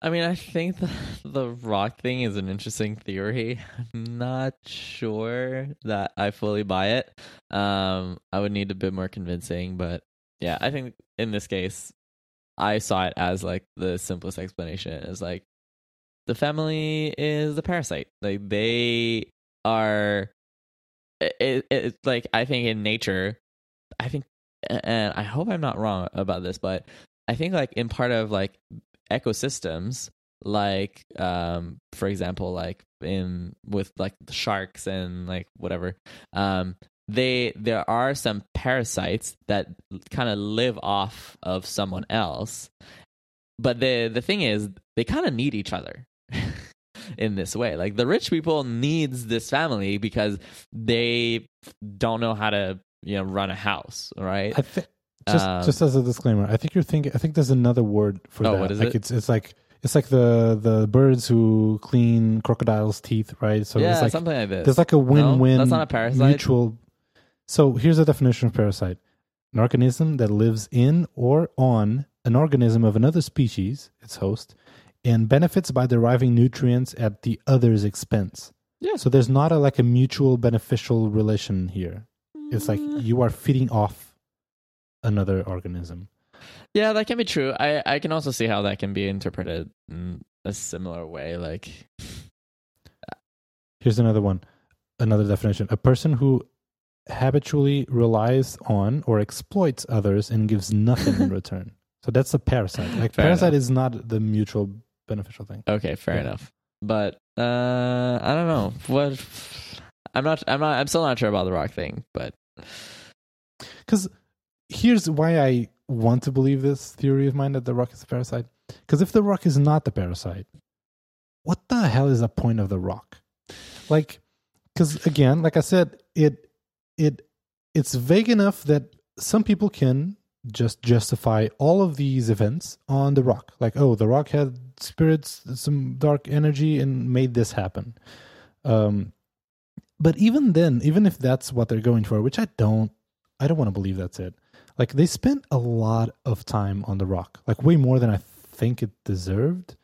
I mean, I think the, the rock thing is an interesting theory. I'm not sure that I fully buy it. Um, I would need a bit more convincing, but yeah, I think in this case, I saw it as like the simplest explanation is like the family is the parasite. Like they are, it, it, it's like I think in nature, I think, and I hope I'm not wrong about this, but I think like in part of like ecosystems like um for example like in with like the sharks and like whatever um they there are some parasites that kind of live off of someone else but the the thing is they kind of need each other in this way. Like the rich people needs this family because they don't know how to you know run a house right I think just Um, just as a disclaimer, I think you're thinking. I think there's another word for Oh, that. what is like it? It's it's like it's like the the birds who clean crocodiles' teeth, right? So yeah it's like something like this there's like a win-win. that's not a parasite? Mutual. So here's the definition of parasite: an organism that lives in or on an organism of another species, its host, and benefits by deriving nutrients at the other's expense. Yeah. So there's not a like a mutual beneficial relation here. It's like you are feeding off another organism. Yeah, that can be true. I I can also see how that can be interpreted in a similar way. Like, Here's another one. Another definition. A person who habitually relies on or exploits others and gives nothing in return. So that's a parasite. Like Fair parasite enough. is not the mutual beneficial thing. okay, fair Yeah. enough. But uh, I don't know what. I'm not. I'm not. I'm still not sure about the rock thing. But Because here's why I want to believe this theory of mine that the rock is a parasite. Because if the rock is not the parasite, what the hell is the point of the rock? Like, because again, like I said, it it it's vague enough that some people can just justify all of these events on the rock. Like, oh, the rock had spirits, some dark energy, and made this happen. Um, but even then, even if that's what they're going for, which I don't, I don't want to believe that's it. Like they spent a lot of time on the rock, like way more than I think it deserved.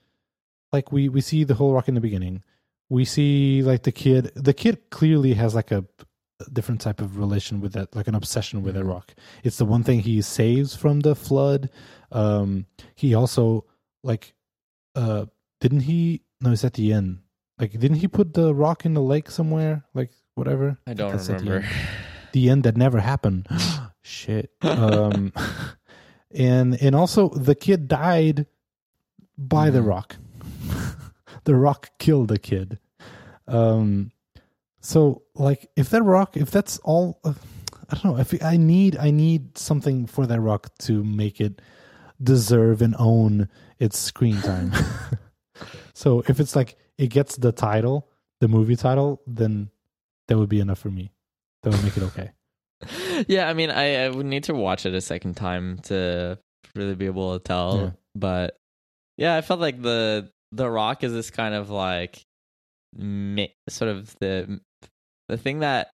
Like we we see the whole rock in the beginning. We see like the kid. The kid clearly has like a, a different type of relation with that, like an obsession with that Mhm. rock. It's the one thing he saves from the flood. Um, he also like, uh, didn't he? No, it's at the end. Like, didn't he put the rock in the lake somewhere? Like, whatever. I don't That's at the remember. end the end that never happened. Shit. Um, and and also the kid died by the Mhm. rock. the rock killed the kid. Um, so like if that rock, if that's all, uh, I don't know. If I need, I need something for that rock to make it deserve and own its screen time. so if it's like it gets the title, the movie title, then that would be enough for me. That would make it okay. yeah, I mean, I, I would need to watch it a second time to really be able to tell. Yeah. But yeah, I felt like the the Rock is this kind of like sort of the the thing that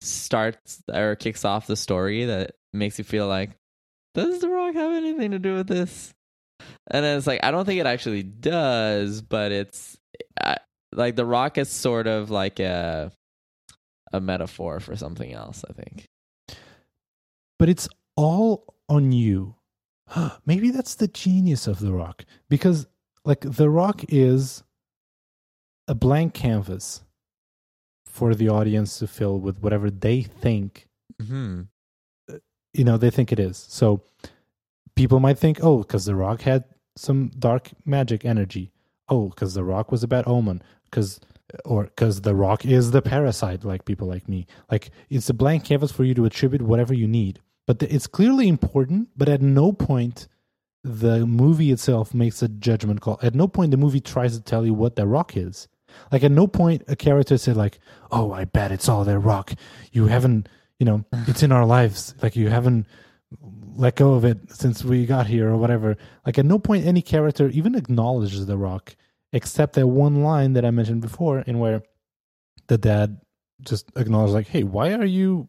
starts or kicks off the story that makes you feel like does the Rock have anything to do with this? And then it's like I don't think it actually does, but it's I, like the Rock is sort of like a a metaphor for something else. I think. But it's all on you. Maybe that's the genius of The Rock. Because, like, The Rock is a blank canvas for the audience to fill with whatever they think, Hmm. you know, they think it is. So people might think, oh, because The Rock had some dark magic energy. Oh, because The Rock was a bad omen. Because or because the rock is the parasite like people like me. Like it's a blank canvas for you to attribute whatever you need. But the, it's clearly important but at no point the movie itself makes a judgment call. At no point the movie tries to tell you what the rock is. Like at no point a character said like oh i bet it's all that rock. You haven't you know it's in our lives. Like you haven't let go of it since we got here or whatever like at no point any character even acknowledges the rock except that one line that I mentioned before, in where the dad just acknowledges like, "Hey, why are you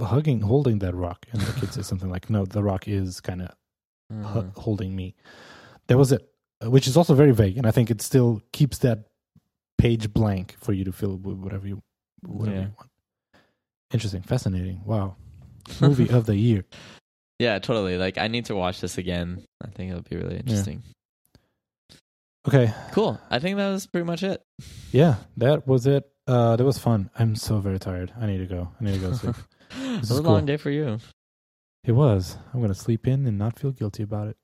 hugging, holding that rock?" And the kid says something like, "No, the rock is kind of Mhm. holding me." That was it, which is also very vague, and I think it still keeps that page blank for you to fill with whatever you whatever Yeah. you want. Interesting, fascinating. Wow, movie of the year. yeah, totally. Like I need to watch this again. I think it'll be really interesting. Okay, Cool. I think that was pretty much it. yeah, that was it. Uh, that was fun. I'm so very tired. I need to go. I need to go sleep. it was a cool. long day for you. It was. I'm going to sleep in and not feel guilty about it.